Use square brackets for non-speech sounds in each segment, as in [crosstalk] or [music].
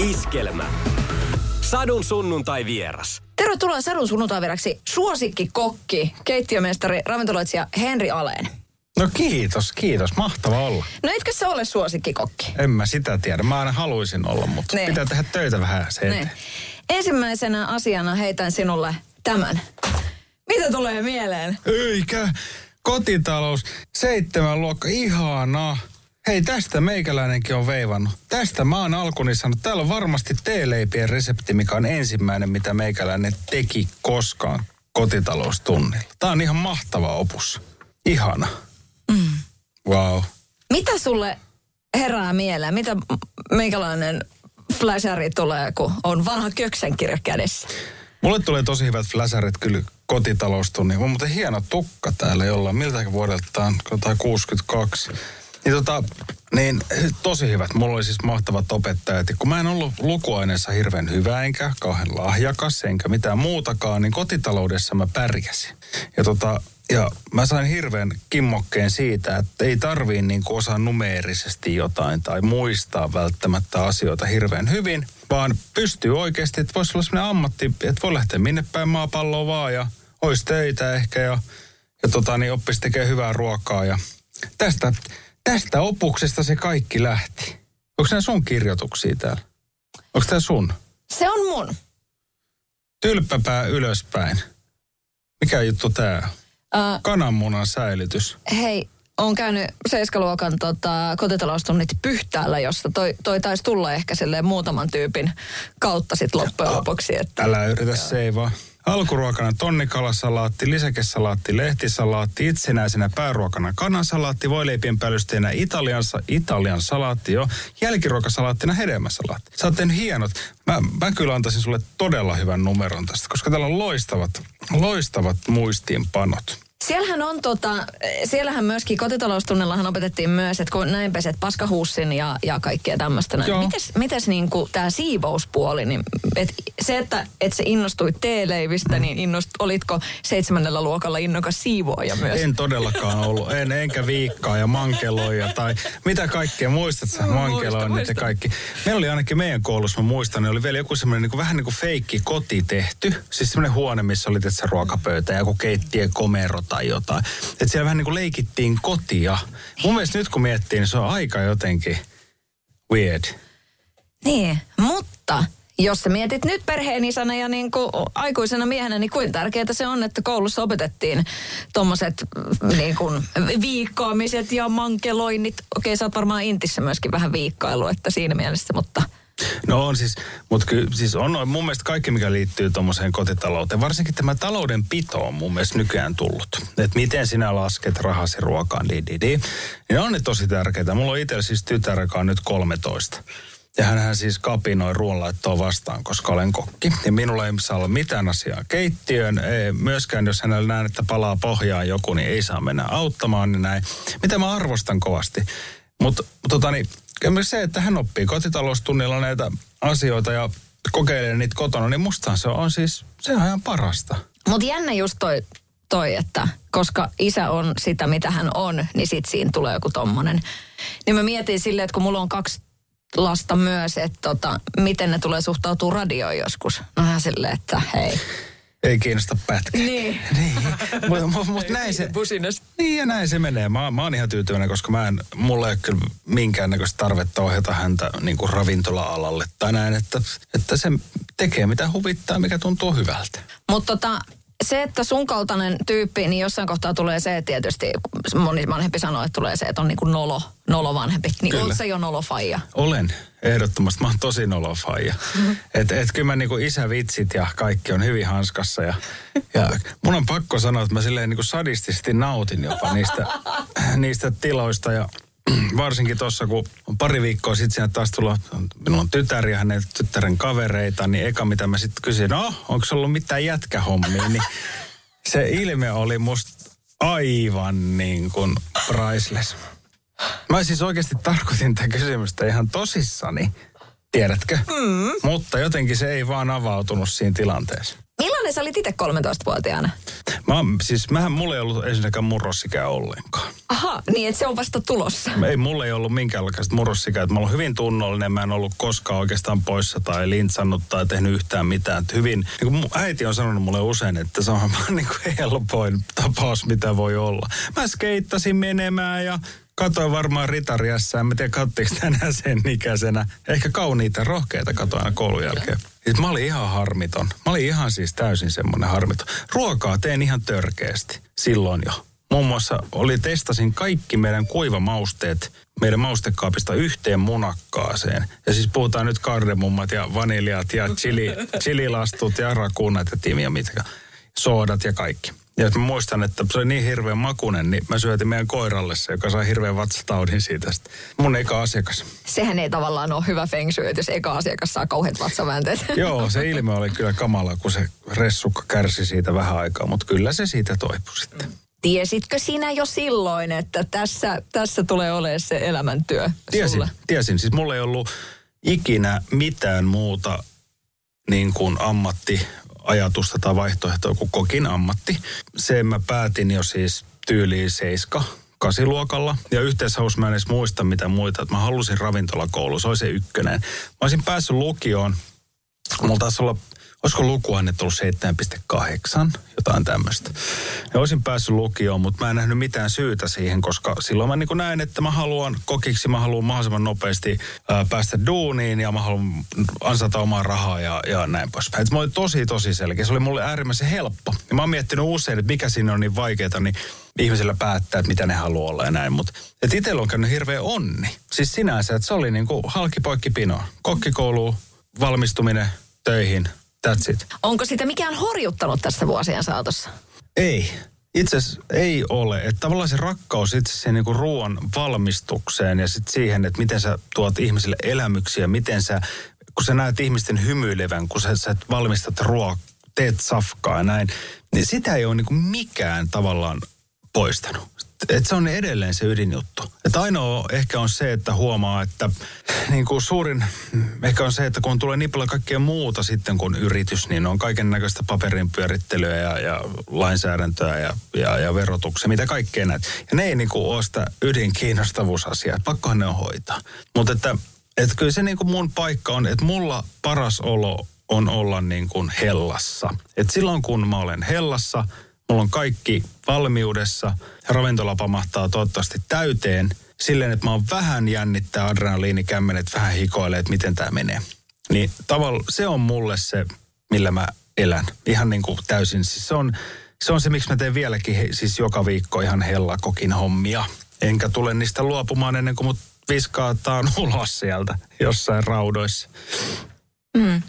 Iskelmä. Sadun sunnuntai vieras. Tervetuloa Sadun sunnuntaiveraksi suosikkikokki, keittiömestari, ravintoloitsija Henri Aleen. No kiitos, kiitos. Mahtava olla. No etkö sä ole suosikkikokki? En mä sitä tiedä. Mä aina haluaisin olla, mutta Niin. pitää tehdä töitä vähän se eteen. Niin. Ensimmäisenä asiana heitän sinulle tämän. Mitä tulee mieleen? Eikä. Kotitalous, seitsemän luokka, ihanaa. Hei, tästä meikäläinenkin on veivannut. Tästä mä oon alkuni sanonut. Täällä on varmasti teeleipien resepti, mikä on ensimmäinen, mitä meikäläinen teki koskaan kotitaloustunnilla. Tää on ihan mahtava opus. Ihana. Mm. Wow. Mitä sulle herää mieleen? Mitä meikäläinen flasheri tulee, kun on vanha köksenkirja kädessä? Mulle tulee tosi hyvät fläsärit kyllä kotitaloustunnin. On muuten hieno tukka täällä jollain. Miltä vuodelta tää on? Jotain 62. Niin, tota, niin tosi hyvät. Mulla oli siis mahtavat opettajat. Ja kun mä en ollut lukuaineessa hirveän hyvä, enkä kauhean lahjakas, enkä mitään muutakaan, niin kotitaloudessa mä pärjäsin. Ja tota, ja mä sain hirveän kimmokkeen siitä, että ei tarvii niin osaa numeerisesti jotain tai muistaa välttämättä asioita hirveän hyvin, vaan pystyy oikeasti, että voisi olla sellainen ammatti, että voi lähteä minne päin maapalloa vaan ja olisi töitä ehkä ja, ja tota, niin oppisi tekemään hyvää ruokaa. Ja tästä, tästä opuksesta se kaikki lähti. Onko nämä sun kirjoituksia täällä? Onko tämä sun? Se on mun. Tylppäpää ylöspäin. Mikä juttu tää? Uh, Kananmunan säilytys. hei, on käynyt seiskaluokan tota, kotitaloustunnit Pyhtäällä, josta toi, toi taisi tulla ehkä muutaman tyypin kautta sit loppujen lopuksi. Että, Älä yritä seivaa. Alkuruokana tonnikalasalaatti, lisäkesalaatti, lehtisalaatti, itsenäisenä pääruokana kanasalaatti, voileipien päällysteenä Italian, Italian salaatti jo, jälkiruokasalaattina hedelmäsalaatti. Sä oot hienot. Mä, mä kyllä antaisin sulle todella hyvän numeron tästä, koska täällä on loistavat, loistavat muistiinpanot. Siellähän on tota, siellähän myöskin kotitaloustunnellahan opetettiin myös, että kun näin peset paskahuussin ja, ja kaikkea tämmöistä. näin. Joo. Mites, mites niinku tämä siivouspuoli, niin et se, että et se innostui teeleivistä, niin innost, olitko seitsemännellä luokalla innokas siivoaja myös? En todellakaan ollut. En, enkä viikkaa ja mankeloja tai mitä kaikkea. Muistat sä mankeloinnit ja kaikki. Meillä oli ainakin meidän koulussa, mä muistan, niin oli vielä joku semmoinen niin vähän niin kuin feikki koti tehty. Siis semmoinen huone, missä oli tässä ruokapöytä ja joku keittiö komero tai jotain. Että siellä vähän niin kuin leikittiin kotia. Mun mielestä nyt kun miettii, niin se on aika jotenkin weird. Niin, mutta jos sä mietit nyt perheenisänä ja niin kuin aikuisena miehenä, niin kuinka tärkeää se on, että koulussa opetettiin tuommoiset niin kuin viikkoamiset ja mankeloinnit. Okei, sä oot varmaan intissä myöskin vähän viikkailu, että siinä mielessä, mutta... No on siis, mutta kyllä siis on mun mielestä kaikki, mikä liittyy tuommoiseen kotitalouteen, varsinkin tämä taloudenpito on mun mielestä nykyään tullut. Että miten sinä lasket rahasi ruokaan, di, di, di. Niin on ne tosi tärkeitä. Mulla on itsellä siis tytär, joka on nyt 13. Ja hänhän siis kapinoi ruoanlaittoa vastaan, koska olen kokki. Ja minulla ei saa olla mitään asiaa keittiöön. Ei, myöskään jos hänellä näen, että palaa pohjaan joku, niin ei saa mennä auttamaan. Niin näin. Mitä mä arvostan kovasti. Mutta tota niin, myös se, että hän oppii kotitaloustunnilla näitä asioita ja kokeilee niitä kotona, niin mustahan se on siis, se on ihan parasta. Mutta jännä just toi, toi, että koska isä on sitä, mitä hän on, niin sit siinä tulee joku tommonen. Niin mä mietin silleen, että kun mulla on kaksi lasta myös, että tota, miten ne tulee suhtautua radioon joskus. No hän silleen, että hei. Ei kiinnosta pätkä. Niin. niin. Mutta mut, mut näin se, Businas. niin ja näin se menee. Mä, mä oon ihan tyytyväinen, koska mä en, mulla ei ole kyllä minkäännäköistä tarvetta ohjata häntä niin kuin ravintola-alalle tai näin, että, että se tekee mitä huvittaa, mikä tuntuu hyvältä. Mutta tota, se, että sun kaltainen tyyppi, niin jossain kohtaa tulee se tietysti, moni vanhempi sanoo, että tulee se, että on niin kuin nolo, nolo vanhempi. Niin Kyllä. sä jo nolofaija? Olen, ehdottomasti. Mä oon tosi nolofaija. [laughs] että et kyllä mä niinku isävitsit ja kaikki on hyvin hanskassa. Ja, ja mun on pakko sanoa, että mä silleen niinku sadistisesti nautin jopa niistä, [laughs] niistä tiloista. Ja [clears throat] varsinkin tuossa, kun on pari viikkoa sitten siinä taas tullut, minulla on tytär ja hänen tyttären kavereita, niin eka mitä mä sitten kysyin, no onko se ollut mitään jätkähommia, niin se ilme oli musta aivan niin kuin priceless. Mä siis oikeasti tarkoitin tätä kysymystä ihan tosissani, tiedätkö? Mm. Mutta jotenkin se ei vaan avautunut siinä tilanteessa. Millainen sä olit itse 13-vuotiaana? Mä, siis mähän, mulla ei ollut ensinnäkään murrossikää ollenkaan. Aha, niin että se on vasta tulossa. Ei, mulla ei ollut minkäänlaista murrossikää. Mä olen hyvin tunnollinen, mä en ollut koskaan oikeastaan poissa tai lintsannut tai tehnyt yhtään mitään. Et hyvin, niin mun äiti on sanonut mulle usein, että se on [laughs] niin kuin helpoin tapaus, mitä voi olla. Mä skeittasin menemään ja katoin varmaan ritariassa. En mä tiedä, kattiinko tänään sen ikäisenä. Ehkä kauniita rohkeita katoin aina koulun jälkeen. Siis mä olin ihan harmiton. Mä olin ihan siis täysin semmoinen harmiton. Ruokaa teen ihan törkeästi silloin jo. Muun muassa oli testasin kaikki meidän kuivamausteet meidän maustekaapista yhteen munakkaaseen. Ja siis puhutaan nyt kardemummat ja vaniljat ja chili, [laughs] chililastut ja rakunat ja timia mitkä. Soodat ja kaikki. Ja mä muistan, että se oli niin hirveän makunen, niin mä syötin meidän koiralle se, joka sai hirveän vatsataudin siitä. Mun eka asiakas. Sehän ei tavallaan ole hyvä feng shui, jos eka asiakas saa kauheat vatsaväänteet. [laughs] Joo, se ilme oli kyllä kamala, kun se ressukka kärsi siitä vähän aikaa, mutta kyllä se siitä toipui sitten. Tiesitkö sinä jo silloin, että tässä, tässä tulee olemaan se elämäntyö Tiesin, sulle? tiesin. Siis mulla ei ollut ikinä mitään muuta niin kuin ammattiajatusta tai vaihtoehtoa kuin kokin ammatti. Sen mä päätin jo siis tyyliin seiska kasiluokalla. Ja yhteishaus mä en edes muista mitä muita. Että mä halusin ravintolakoulu, se oli se ykkönen. Mä olisin päässyt lukioon. Mulla taisi olla olisiko lukuaine tullut 7,8, jotain tämmöistä. Ja olisin päässyt lukioon, mutta mä en nähnyt mitään syytä siihen, koska silloin mä niin näin, että mä haluan kokiksi, mä haluan mahdollisimman nopeasti ää, päästä duuniin ja mä haluan ansata omaa rahaa ja, ja näin poispäin. Se oli tosi, tosi selkeä. Se oli mulle äärimmäisen helppo. Ja mä oon miettinyt usein, että mikä siinä on niin vaikeaa, niin ihmisillä päättää, että mitä ne haluaa olla ja näin. Mutta itsellä on käynyt hirveä onni. Siis sinänsä, että se oli niin kuin halkipoikki pino. Kokkikoulu, valmistuminen, töihin, That's it. Onko sitä mikään horjuttanut tässä vuosien saatossa? Ei. Itse asiassa ei ole. Että tavallaan se rakkaus itse siihen niin ruoan valmistukseen ja sitten siihen, että miten sä tuot ihmisille elämyksiä, miten sä, kun sä näet ihmisten hymyilevän, kun sä, sä valmistat ruokaa, teet safkaa ja näin, niin sitä ei ole niin mikään tavallaan poistanut että se on edelleen se ydinjuttu. Että ainoa ehkä on se, että huomaa, että niin kuin suurin ehkä on se, että kun tulee niin paljon kaikkea muuta sitten kuin yritys, niin on kaiken näköistä paperin pyörittelyä ja, ja lainsäädäntöä ja, ja, ja verotuksia, mitä kaikkea näitä. Ja ne ei niin kuin ole sitä ydinkiinnostavuusasiaa. Pakkohan ne on hoitaa. Mutta että, että kyllä se niin kuin mun paikka on, että mulla paras olo on olla niin kuin hellassa. Et silloin kun mä olen hellassa – Mulla on kaikki valmiudessa ravintola pamahtaa toivottavasti täyteen silleen, että mä oon vähän jännittää adrenaliinikämmenet, vähän hikoilee, että miten tämä menee. Niin tavalla se on mulle se, millä mä elän. Ihan niin kuin täysin. Siis se, on, se on se, miksi mä teen vieläkin siis joka viikko ihan hellakokin hommia. Enkä tule niistä luopumaan ennen kuin mut viskaataan [laughs] ulos sieltä jossain raudoissa. Mm.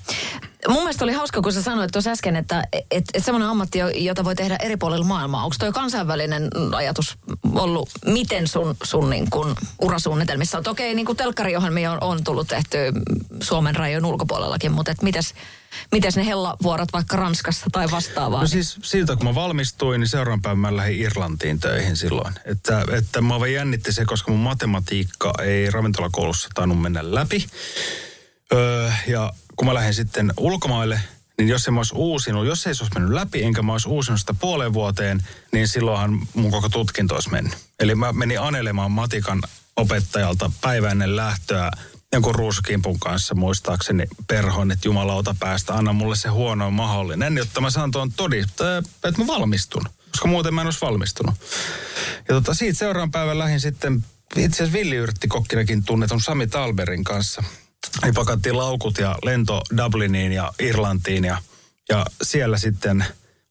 Mun mielestä oli hauska, kun sä sanoit tuossa äsken, että et, et semmoinen ammatti, jota voi tehdä eri puolilla maailmaa. Onko toi kansainvälinen ajatus ollut, miten sun, sun niin kun urasuunnitelmissa on? Okei, niin kuin on, on tullut tehty Suomen rajojen ulkopuolellakin, mutta et mites, mites ne hellavuorot vaikka Ranskassa tai vastaavaa? No siis siltä kun mä valmistuin, niin seuraavan päivän mä lähdin Irlantiin töihin silloin. Että, että mä vaan jännitti se, koska mun matematiikka ei ravintolakoulussa tainnut mennä läpi. Öö, ja kun mä lähdin sitten ulkomaille, niin jos se mä olisi uusinut, jos ei se olisi mennyt läpi, enkä mä olisi uusinut sitä puoleen vuoteen, niin silloinhan mun koko tutkinto olisi mennyt. Eli mä menin anelemaan matikan opettajalta päivä ennen lähtöä jonkun ruusukimpun kanssa muistaakseni perhon, että jumalauta päästä, anna mulle se huono mahdollinen, jotta mä saan tuon todistaa, että mä valmistun. Koska muuten mä en olisi valmistunut. Ja tota, siitä seuraavan päivän lähin sitten itse asiassa villiyrttikokkinakin tunnetun Sami Talberin kanssa niin pakattiin laukut ja lento Dubliniin ja Irlantiin ja, ja siellä sitten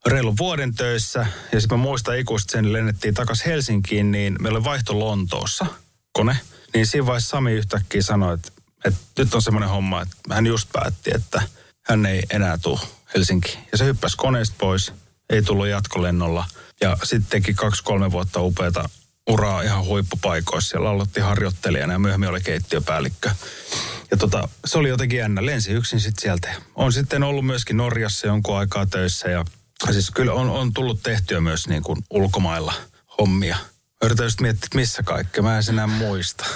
reilun vuoden töissä. Ja sitten mä muistan ikuisesti sen, lennettiin takaisin Helsinkiin, niin meillä oli vaihto Lontoossa kone. Niin siinä vaiheessa Sami yhtäkkiä sanoi, että, että nyt on semmoinen homma, että hän just päätti, että hän ei enää tule Helsinkiin. Ja se hyppäsi koneesta pois, ei tullut jatkolennolla. Ja sitten teki kaksi-kolme vuotta upeata uraa ihan huippupaikoissa. Siellä aloitti harjoittelijana ja myöhemmin oli keittiöpäällikkö. Ja tota, se oli jotenkin jännä. Lensi yksin sitten sieltä. On sitten ollut myöskin Norjassa jonkun aikaa töissä ja siis kyllä on, on tullut tehtyä myös niin kuin ulkomailla hommia. Yritän just miettiä, että missä kaikkea. Mä en enää muista.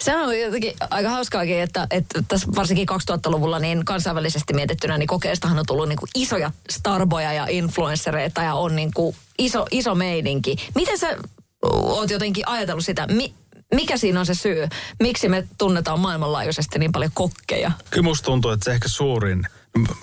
Se on jotenkin aika hauskaakin, että, että tässä varsinkin 2000-luvulla niin kansainvälisesti mietittynä, niin kokeestahan on tullut niin kuin isoja starboja ja influenssereita ja on niin kuin iso, iso meidinki. Miten sä oot jotenkin ajatellut sitä, mikä siinä on se syy? Miksi me tunnetaan maailmanlaajuisesti niin paljon kokkeja? Kyllä musta tuntuu, että se ehkä suurin,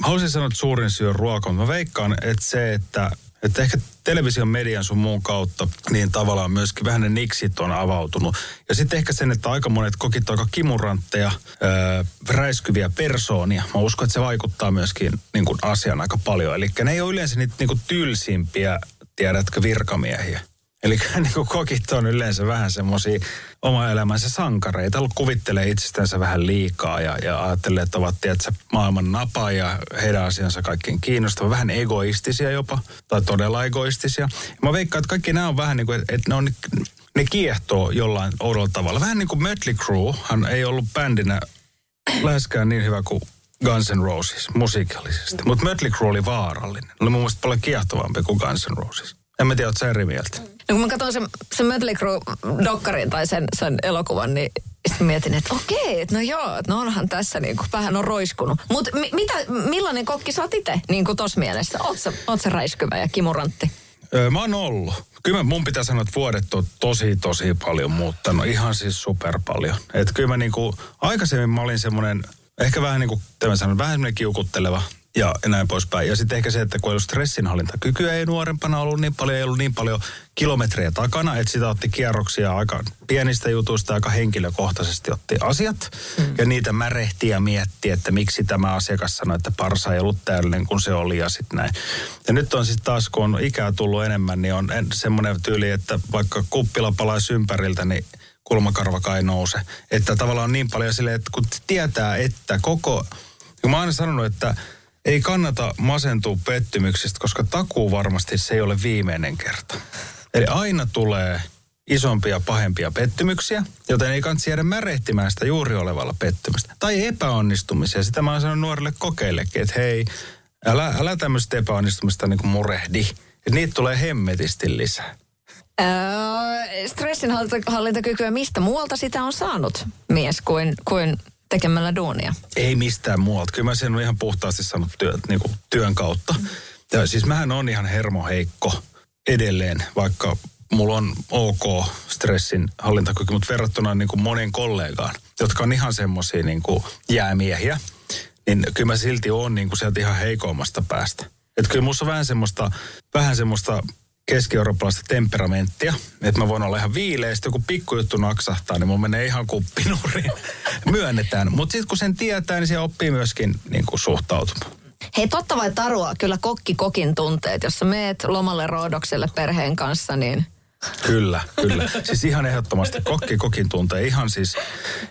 haluaisin sanoa, että suurin syy on ruoka, mutta mä veikkaan, että se, että että ehkä television, median sun muun kautta, niin tavallaan myöskin vähän ne niksit on avautunut. Ja sitten ehkä sen, että aika monet kokit aika kimurantteja, öö, räiskyviä persoonia. Mä uskon, että se vaikuttaa myöskin niin kuin asian aika paljon. Eli ne ei ole yleensä niitä niin tylsimpiä, tiedätkö, virkamiehiä. Eli [laughs] niin kokit on yleensä vähän semmoisia oma elämänsä sankareita. Kuvittelee itsestänsä vähän liikaa ja, ja ajattelee, että ovat tiedätkö, maailman napa ja heidän asiansa kaikkein kiinnostava. Vähän egoistisia jopa, tai todella egoistisia. Mä veikkaan, että kaikki nämä on vähän niin kuin, että ne on ne kiehtoo jollain oudolla tavalla. Vähän niin kuin Mötley Crue, hän ei ollut bändinä läheskään niin hyvä kuin Guns N' Roses musiikallisesti. Mutta Mötley Crue oli vaarallinen. Oli mun mielestä paljon kiehtovampi kuin Guns N' Roses. En mä tiedä, ootko eri mieltä? No kun mä katson sen, sen Mötley Crue-dokkarin tai sen, sen elokuvan, niin sitten mietin, että okei, että no joo, no onhan tässä niin kuin vähän on roiskunut. Mutta mi, mitä, millainen kokki sä oot itse niin kuin mielessä? Oot sä, räiskyvä ja kimurantti? Öö, mä oon ollut. Kyllä mun pitää sanoa, että vuodet on tosi, tosi paljon muuttanut. Ihan siis super paljon. Että kyllä mä niinku, aikaisemmin mä olin semmoinen, ehkä vähän niin kuin, sanon, vähän semmoinen kiukutteleva ja näin poispäin. Ja sitten ehkä se, että kun ei ollut stressinhallintakykyä, ei nuorempana ollut niin paljon, ei ollut niin paljon kilometrejä takana, että sitä otti kierroksia aika pienistä jutuista, aika henkilökohtaisesti otti asiat. Mm. Ja niitä märehti ja mietti, että miksi tämä asiakas sanoi, että parsa ei ollut täydellinen kuin se oli ja sitten näin. Ja nyt on sitten taas, kun on ikää tullut enemmän, niin on semmoinen tyyli, että vaikka kuppila palaisi ympäriltä, niin kulmakarva ei nouse. Että tavallaan on niin paljon silleen, että kun tietää, että koko... Kun mä oon aina sanonut, että ei kannata masentua pettymyksestä, koska takuu varmasti se ei ole viimeinen kerta. Eli aina tulee isompia, pahempia pettymyksiä, joten ei kannata jäädä märehtimään sitä juuri olevalla pettymystä. Tai epäonnistumisia. Sitä mä oon sanonut nuorille kokeillekin, että hei, älä, älä tämmöistä epäonnistumista niin kuin murehdi. Että niitä tulee hemmetisti lisää. Öö, stressinhallintakykyä, mistä muualta sitä on saanut mies kuin, kuin tekemällä duunia? Ei mistään muualta. Kyllä mä sen olen ihan puhtaasti sanonut työ, niin kuin työn kautta. Ja siis mähän on ihan hermoheikko edelleen, vaikka mulla on ok stressin hallintakyky, mutta verrattuna niin kuin monen kollegaan, jotka on ihan semmoisia niin kuin jäämiehiä, niin kyllä mä silti oon niin kuin sieltä ihan heikoimmasta päästä. Että kyllä musta on vähän semmoista, vähän semmoista keski-eurooppalaista temperamenttia. Että mä voin olla ihan viileä, sitten joku pikkujuttu naksahtaa, niin mun menee ihan kuppinuriin. [laughs] Myönnetään. Mutta sitten kun sen tietää, niin se oppii myöskin niin kuin suhtautumaan. Hei, totta vai tarua, kyllä kokki kokin tunteet. Jos sä meet lomalle Roodokselle perheen kanssa, niin Kyllä, kyllä. Siis ihan ehdottomasti kokki kokin tuntee. Ihan siis,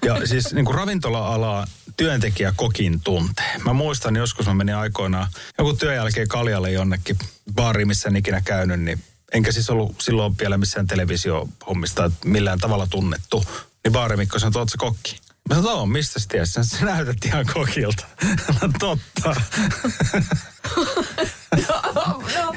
ja siis niin kuin ravintola-alaa työntekijä kokin tuntee. Mä muistan joskus mä menin aikoinaan joku työn jälkeen Kaljalle jonnekin baariin, missä en ikinä käynyt, niin enkä siis ollut silloin vielä missään televisiohommista millään tavalla tunnettu. Niin baarimikko sanoi, että kokki? Mä sanoin, mistä sä tiesit? Sä näytät ihan kokilta. [laughs] Totta. [laughs] no, no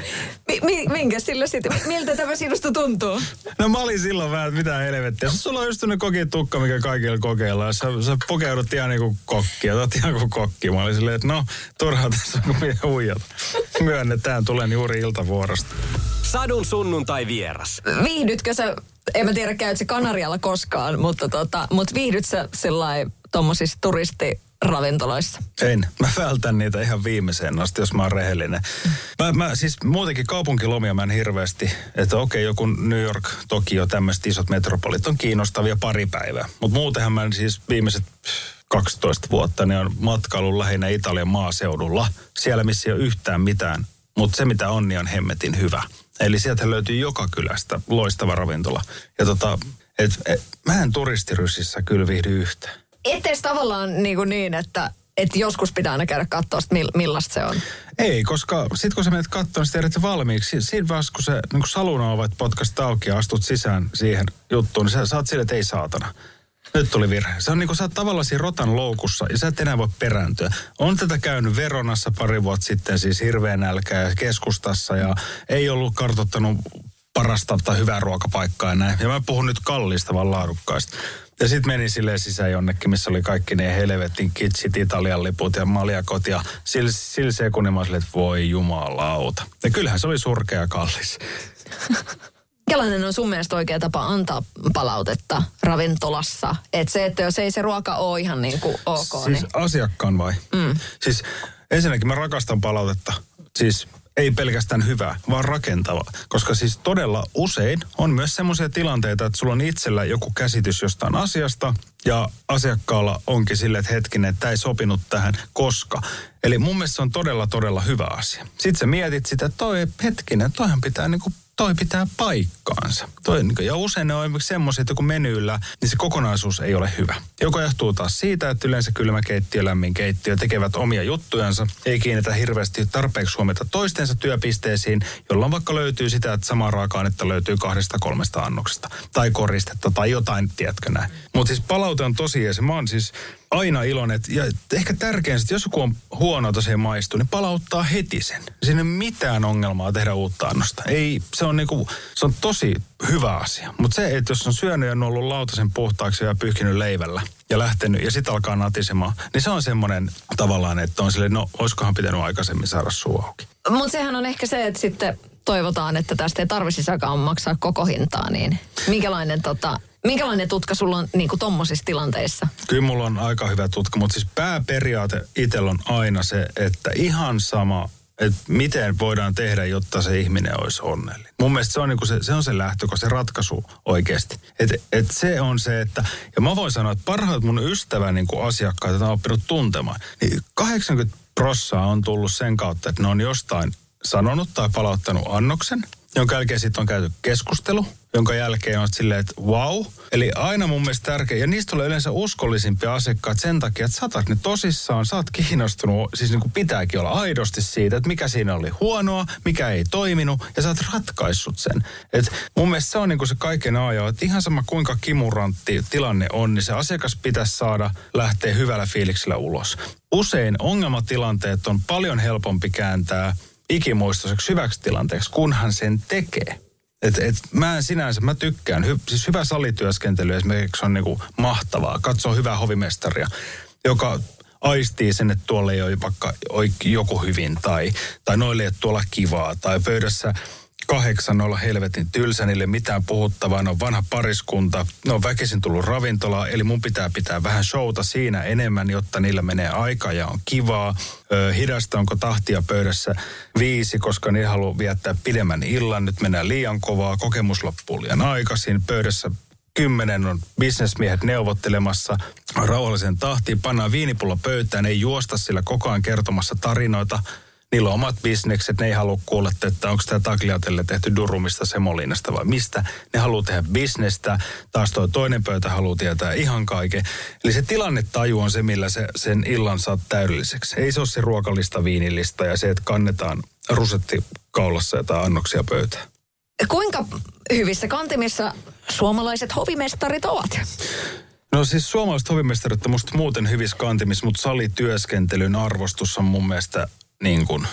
mi, mi, minkä sillä sitten, miltä tämä sinusta tuntuu? No mä olin silloin vähän, että mitä helvettiä. Sulla on just tämmöinen kokin tukka, mikä kaikilla kokeilla. Sä, sä pokeudut ihan niin kuin kokki, otat ihan kuin kokki. Mä olin silleen, että no, turhaa tässä on kuin huijat. Myönnetään, tulen juuri iltavuorosta. Sadun sunnuntai vieras. Viihdytkö sä, en mä tiedä käyt se Kanarialla koskaan, mutta tota, mut viihdyt sä sellainen tuommoisissa turisti ravintoloissa? En. Mä vältän niitä ihan viimeiseen asti, jos mä oon rehellinen. Mä, mä siis muutenkin kaupunkilomia mä en hirveästi, että okei, joku New York, Tokio, tämmöiset isot metropolit on kiinnostavia pari päivää. Mutta muutenhan mä siis viimeiset 12 vuotta niin on matkailun lähinnä Italian maaseudulla. Siellä, missä ei ole yhtään mitään. Mutta se, mitä on, niin on hemmetin hyvä. Eli sieltä löytyy joka kylästä loistava ravintola. Ja tota, et, et, mä en turistiryssissä kyllä viihdy yhtään etes tavallaan niin, kuin niin että että joskus pitää aina käydä katsoa, mill, millaista se on. Ei, koska sitten kun sä menet katsomaan, niin tiedät valmiiksi. Siinä vaiheessa, kun se niin saluna ovat potkast auki ja astut sisään siihen juttuun, niin sä saat sille, että ei saatana. Nyt tuli virhe. Se on niin kuin sä oot tavallaan siinä rotan loukussa ja sä et enää voi perääntyä. On tätä käynyt Veronassa pari vuotta sitten, siis hirveän nälkä ja keskustassa ja ei ollut kartottanut parasta tai hyvää ruokapaikkaa ja näin. Ja mä puhun nyt kalliista vaan laadukkaista. Ja sitten meni silleen sisään jonnekin, missä oli kaikki ne helvetin kitsit, Italian liput ja maljakot. Ja sillä, sillä sekunnin mä silleen, että voi jumalauta. Ja kyllähän se oli surkea kallis. [laughs] Mikälainen on sun mielestä oikea tapa antaa palautetta ravintolassa? Että se, että jos ei se ruoka ole ihan niin kuin ok, Siis niin... asiakkaan vai? Mm. Siis ensinnäkin mä rakastan palautetta. Siis ei pelkästään hyvää, vaan rakentavaa. Koska siis todella usein on myös semmoisia tilanteita, että sulla on itsellä joku käsitys jostain asiasta ja asiakkaalla onkin sille, että hetkinen, että tämä ei sopinut tähän, koska. Eli mun mielestä se on todella, todella hyvä asia. Sitten sä mietit sitä, että toi hetkinen, toihan pitää niinku toi pitää paikkaansa. Toi, niinku, ja usein ne on esimerkiksi semmoisia, että kun menyllä, niin se kokonaisuus ei ole hyvä. Joka johtuu taas siitä, että yleensä kylmä keittiö, lämmin keittiö tekevät omia juttujansa, ei kiinnitä hirveästi tarpeeksi huomiota toistensa työpisteisiin, jolloin vaikka löytyy sitä, että sama raaka-ainetta löytyy kahdesta kolmesta annoksesta, tai koristetta, tai jotain, tiedätkö näin. Mutta siis palaute on tosi ja se mä oon siis aina iloinen. että- Ja ehkä tärkeintä, että jos joku on huono tosiaan maistuu, niin palauttaa heti sen. Siinä ei mitään ongelmaa tehdä uutta annosta. Ei, se on, niinku, se on tosi hyvä asia. Mutta se, että jos on syönyt ja on ollut lautasen puhtaaksi ja pyyhkinyt leivällä ja lähtenyt ja sitten alkaa natisemaan, niin se on semmoinen tavallaan, että on silleen, no olisikohan pitänyt aikaisemmin saada suu auki. Mutta sehän on ehkä se, että sitten toivotaan, että tästä ei tarvitsisikaan maksaa koko hintaa, niin minkälainen, tota, minkälainen tutka sulla on niin kuin tommosissa tilanteissa? Kyllä mulla on aika hyvä tutka, mutta siis pääperiaate itsellä on aina se, että ihan sama, että miten voidaan tehdä, jotta se ihminen olisi onnellinen. Mun mielestä se on, niinku se, se, on se lähtökohta, se ratkaisu oikeasti. Et, et se on se, että, ja mä voin sanoa, että parhaat mun ystävän niinku asiakkaita, joita oon oppinut tuntemaan, niin 80 prossaa on tullut sen kautta, että ne on jostain sanonut tai palauttanut annoksen, jonka jälkeen sitten on käyty keskustelu, jonka jälkeen on silleen, että wow. Eli aina mun mielestä tärkeä, ja niistä tulee yleensä uskollisimpia asiakkaat sen takia, että saatat ne tosissaan, sä oot kiinnostunut, siis niin kuin pitääkin olla aidosti siitä, että mikä siinä oli huonoa, mikä ei toiminut, ja sä oot ratkaissut sen. Et mun mielestä se on niin kuin se kaiken ajo, että ihan sama kuinka kimurantti tilanne on, niin se asiakas pitäisi saada lähteä hyvällä fiiliksellä ulos. Usein ongelmatilanteet on paljon helpompi kääntää ikimuistoiseksi hyväksi tilanteeksi, kunhan sen tekee. Et, et mä sinänsä, mä tykkään. Hy, siis hyvä salityöskentely esimerkiksi on niinku mahtavaa. Katsoo hyvää hovimestaria, joka aistii sen, että tuolla ei ole vaikka joku hyvin tai, tai noille ei ole tuolla kivaa tai pöydässä kahdeksan olla helvetin tylsä, niille mitään puhuttavaa, ne on vanha pariskunta, ne on väkisin tullut ravintolaan, eli mun pitää pitää vähän showta siinä enemmän, jotta niillä menee aika ja on kivaa. Ö, hidasta onko tahtia pöydässä viisi, koska ne haluaa viettää pidemmän illan, nyt mennään liian kovaa, kokemus loppuu liian aikaisin, pöydässä kymmenen on bisnesmiehet neuvottelemassa. Rauhallisen tahtiin, pannaan viinipullo pöytään, ei juosta sillä koko ajan kertomassa tarinoita, Niillä on omat bisnekset, ne ei halua kuulla, että onko tämä tagliatelle tehty durumista semolinasta vai mistä. Ne haluaa tehdä bisnestä, taas tuo toinen pöytä haluaa tietää ihan kaiken. Eli se tilannetaju on se, millä se, sen illan saat täydelliseksi. Ei se ole se ruokalista, viinilista ja se, että kannetaan rusetti kaulassa jotain annoksia pöytään. Kuinka hyvissä kantimissa suomalaiset hovimestarit ovat? No siis suomalaiset hovimestarit on musta muuten hyvissä kantimissa, mutta salityöskentelyn arvostus on mun mielestä niin kuin,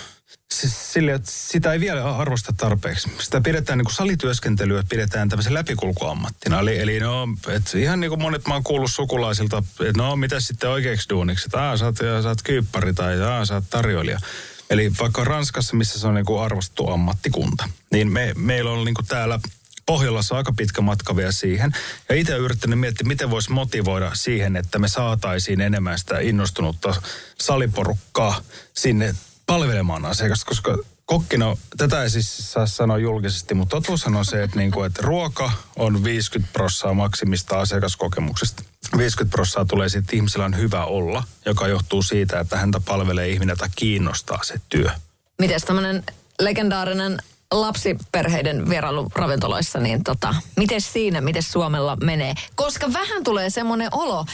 sille, että sitä ei vielä arvosta tarpeeksi. Sitä pidetään niin kuin salityöskentelyä, pidetään tämmöisen läpikulkuammattina. Eli, eli no, et ihan niin kuin monet mä oon kuullut sukulaisilta, että no mitä sitten oikeaksi duuniksi, että aah, sä oot, sä oot kyyppari tai aah, sä oot tarjoilija. Eli vaikka Ranskassa, missä se on niin kuin arvostettu ammattikunta, niin me, meillä on niin kuin täällä Pohjolassa aika pitkä matka vielä siihen. Ja itse yrittänyt miettiä, miten voisi motivoida siihen, että me saataisiin enemmän sitä innostunutta saliporukkaa sinne palvelemaan asiakasta, koska kokkina, tätä ei siis saa sanoa julkisesti, mutta totuushan on se, että, niinku, että ruoka on 50 prossaa maksimista asiakaskokemuksesta. 50 prossaa tulee siitä, että ihmisellä on hyvä olla, joka johtuu siitä, että häntä palvelee ihminen, jota kiinnostaa se työ. Miten tämmöinen legendaarinen lapsiperheiden vierailu ravintoloissa, niin tota, miten siinä, miten Suomella menee? Koska vähän tulee semmoinen olo,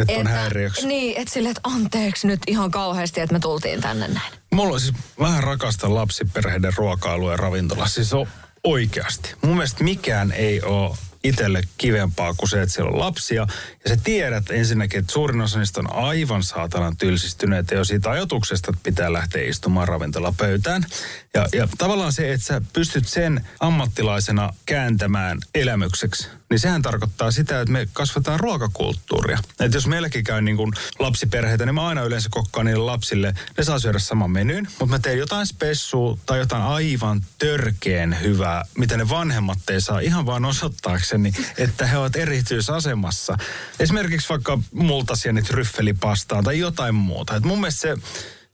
Että on häiriöksi. Niin, että silleen, että anteeksi nyt ihan kauheasti, että me tultiin tänne näin. Mulla on siis vähän rakasta lapsiperheiden ruokailua ja ravintola. Siis on oikeasti. Mun mielestä mikään ei ole itselle kivempaa kuin se, että siellä on lapsia. Ja sä tiedät ensinnäkin, että suurin osa niistä on aivan saatanan tylsistyneitä jo siitä ajatuksesta, että pitää lähteä istumaan ravintolapöytään. Ja, ja tavallaan se, että sä pystyt sen ammattilaisena kääntämään elämykseksi niin sehän tarkoittaa sitä, että me kasvataan ruokakulttuuria. Että jos meilläkin käy niin kuin lapsiperheitä, niin mä aina yleensä kokkaan niille lapsille, ne saa syödä saman menyn, mutta mä teen jotain spessua tai jotain aivan törkeen hyvää, mitä ne vanhemmat ei saa ihan vaan osoittaakseni, että he ovat erityisasemassa. Esimerkiksi vaikka multasienit ryffelipastaan tai jotain muuta. Et mun mielestä se,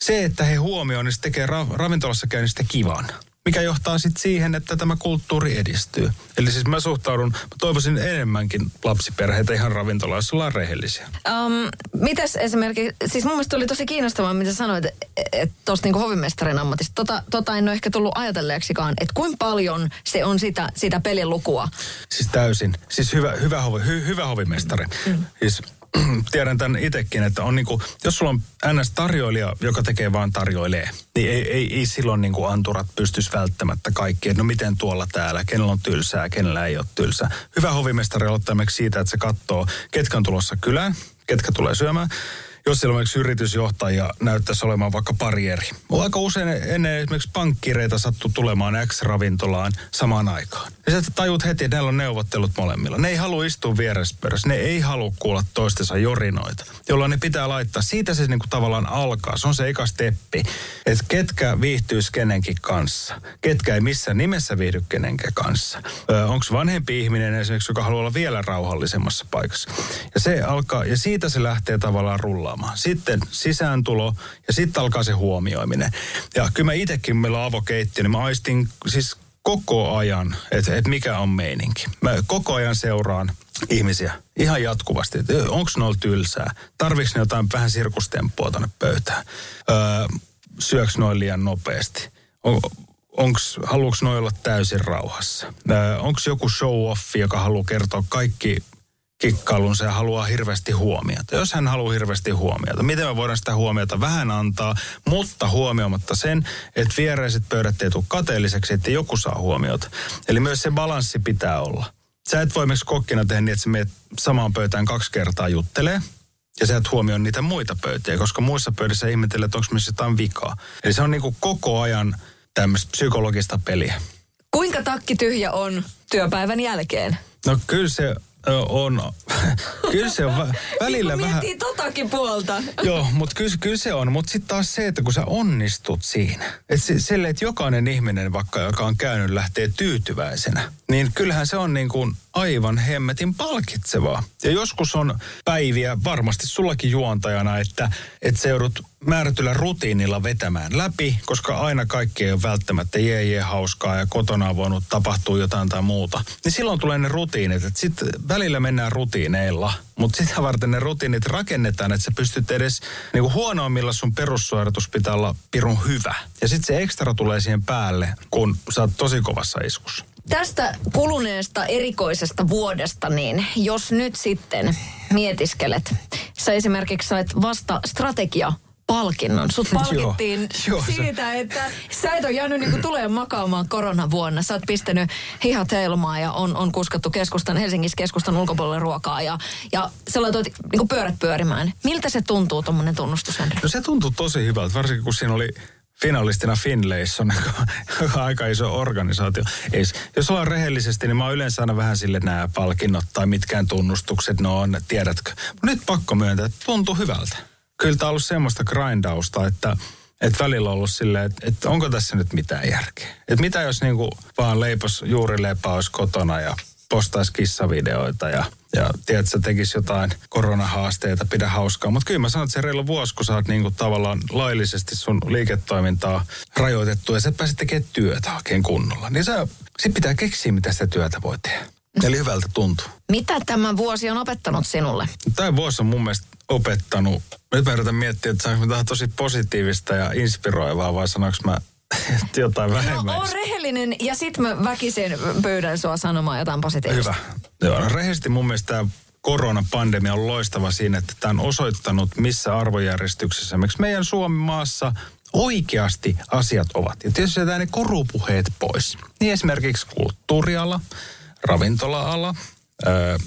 se, että he huomioon, niin se tekee ra- ravintolassa käynnistä kivan mikä johtaa sitten siihen, että tämä kulttuuri edistyy. Eli siis mä suhtaudun, mä toivoisin enemmänkin lapsiperheitä ihan ravintolaissa, ollaan rehellisiä. Um, mitäs esimerkiksi, siis mun mielestä oli tosi kiinnostavaa, mitä sanoit, että tuosta niinku hovimestarin ammatista. Tota, tota en ole ehkä tullut ajatelleeksikaan, että kuinka paljon se on sitä, sitä pelin lukua. Siis täysin. Siis hyvä, hyvä, hovi, hy, hyvä hovimestari. Mm. Siis [clears throat] tiedän tämän itsekin, että on niinku, jos sulla on NS-tarjoilija, joka tekee vaan tarjoilee, niin ei, ei, ei silloin niinku anturat pystyisi välttämättä kaikki. No miten tuolla täällä, kenellä on tylsää, kenellä ei ole tylsää. Hyvä hovimestari aloittaa siitä, että se katsoo, ketkä on tulossa kylään, ketkä tulee syömään jos siellä on yritysjohtaja näyttäisi olemaan vaikka pari eri. On aika usein ennen esimerkiksi pankkireita sattu tulemaan X-ravintolaan samaan aikaan. Ja sä tajut heti, että näillä on neuvottelut molemmilla. Ne ei halua istua vieressä Ne ei halua kuulla toistensa jorinoita, jolloin ne pitää laittaa. Siitä se niinku tavallaan alkaa. Se on se eka steppi, että ketkä viihtyisi kenenkin kanssa. Ketkä ei missään nimessä viihdy kenenkään kanssa. Onko vanhempi ihminen esimerkiksi, joka haluaa olla vielä rauhallisemmassa paikassa. Ja se alkaa, ja siitä se lähtee tavallaan rullaamaan. Sitten sisääntulo ja sitten alkaa se huomioiminen. Ja kyllä mä itsekin, meillä on avokeittiö, niin mä aistin siis koko ajan, että et mikä on meininki. Mä koko ajan seuraan ihmisiä ihan jatkuvasti, onko noilla tylsää, tarviks ne jotain vähän sirkustemppua tuonne pöytään, öö, syöks noin liian nopeasti, on, onks, haluuks noin olla täysin rauhassa, öö, onko joku show-offi, joka haluaa kertoa kaikki kikkailunsa ja haluaa hirveästi huomiota. Jos hän haluaa hirveästi huomiota, miten me voidaan sitä huomiota vähän antaa, mutta huomioimatta sen, että viereiset pöydät ei tule kateelliseksi, että joku saa huomiota. Eli myös se balanssi pitää olla. Sä et voi myös kokkina tehdä niin, että sä meet samaan pöytään kaksi kertaa juttelee, ja sä et huomioi niitä muita pöytiä, koska muissa pöydissä ihmettelee, että onko myös jotain vikaa. Eli se on niin kuin koko ajan tämmöistä psykologista peliä. Kuinka takki tyhjä on työpäivän jälkeen? No kyllä se on, [laughs] kyllä se on vä, välillä niin vähän... totakin puolta. [laughs] Joo, mutta kyllä, kyllä se on. Mutta sitten taas se, että kun sä onnistut siinä, että se, sille, että jokainen ihminen vaikka, joka on käynyt, lähtee tyytyväisenä, niin kyllähän se on niin kuin aivan hemmetin palkitsevaa. Ja joskus on päiviä, varmasti sullakin juontajana, että, että se joudut määrätyllä rutiinilla vetämään läpi, koska aina kaikki ei ole välttämättä jee, jee hauskaa ja kotona on voinut tapahtua jotain tai muuta. Niin silloin tulee ne rutiinit, että sitten välillä mennään rutiineilla, mutta sitä varten ne rutiinit rakennetaan, että sä pystyt edes niinku huonoimmilla sun perussuoritus pitää olla pirun hyvä. Ja sitten se ekstra tulee siihen päälle, kun sä oot tosi kovassa iskussa. Tästä kuluneesta erikoisesta vuodesta, niin jos nyt sitten mietiskelet, sä esimerkiksi sait vasta strategia palkinnon. Sut palkittiin joo, siitä, että sä et ole jäänyt niinku tulee makaamaan koronavuonna. Sä oot pistänyt hihat heilumaan ja on, on kuskattu keskustan, Helsingissä keskustan ulkopuolelle ruokaa ja, ja sä laitoit niinku pyörät pyörimään. Miltä se tuntuu, tuommoinen tunnustus, Henry? No se tuntuu tosi hyvältä, varsinkin kun siinä oli finalistina Finlayson, joka on [laughs] aika iso organisaatio. Ei, jos ollaan rehellisesti, niin mä oon yleensä aina vähän sille nämä palkinnot tai mitkään tunnustukset, no on, tiedätkö. Nyt pakko myöntää, että tuntuu hyvältä. Kyllä tämä on ollut semmoista grindausta, että, että välillä on ollut silleen, että, että onko tässä nyt mitään järkeä. Että mitä jos niinku vaan leipos juuri olisi kotona ja postaisi kissavideoita ja, ja tiedätkö, tekisi jotain koronahaasteita, pidä hauskaa. Mutta kyllä mä sanon, että se reilu vuosi, kun sä oot niinku tavallaan laillisesti sun liiketoimintaa rajoitettu ja sä pääsit tekemään työtä oikein kunnolla. Niin sä, sit pitää keksiä, mitä sitä työtä voi tehdä. Eli hyvältä tuntuu. Mitä tämä vuosi on opettanut sinulle? Tämä vuosi on mun mielestä opettanut. Nyt mä yritän miettiä, että saanko mä tosi positiivista ja inspiroivaa vai sanoinko mä [laughs] jotain vähemmän. No, on rehellinen ja sit mä väkisin pyydän sua sanomaan jotain positiivista. Hyvä. Joo, no, rehellisesti mun mielestä tämä koronapandemia on loistava siinä, että tämä on osoittanut, missä arvojärjestyksessä miksi meidän Suomen maassa oikeasti asiat ovat. Ja tietysti jätetään ne korupuheet pois. Niin esimerkiksi kulttuuriala, ravintola-ala, öö,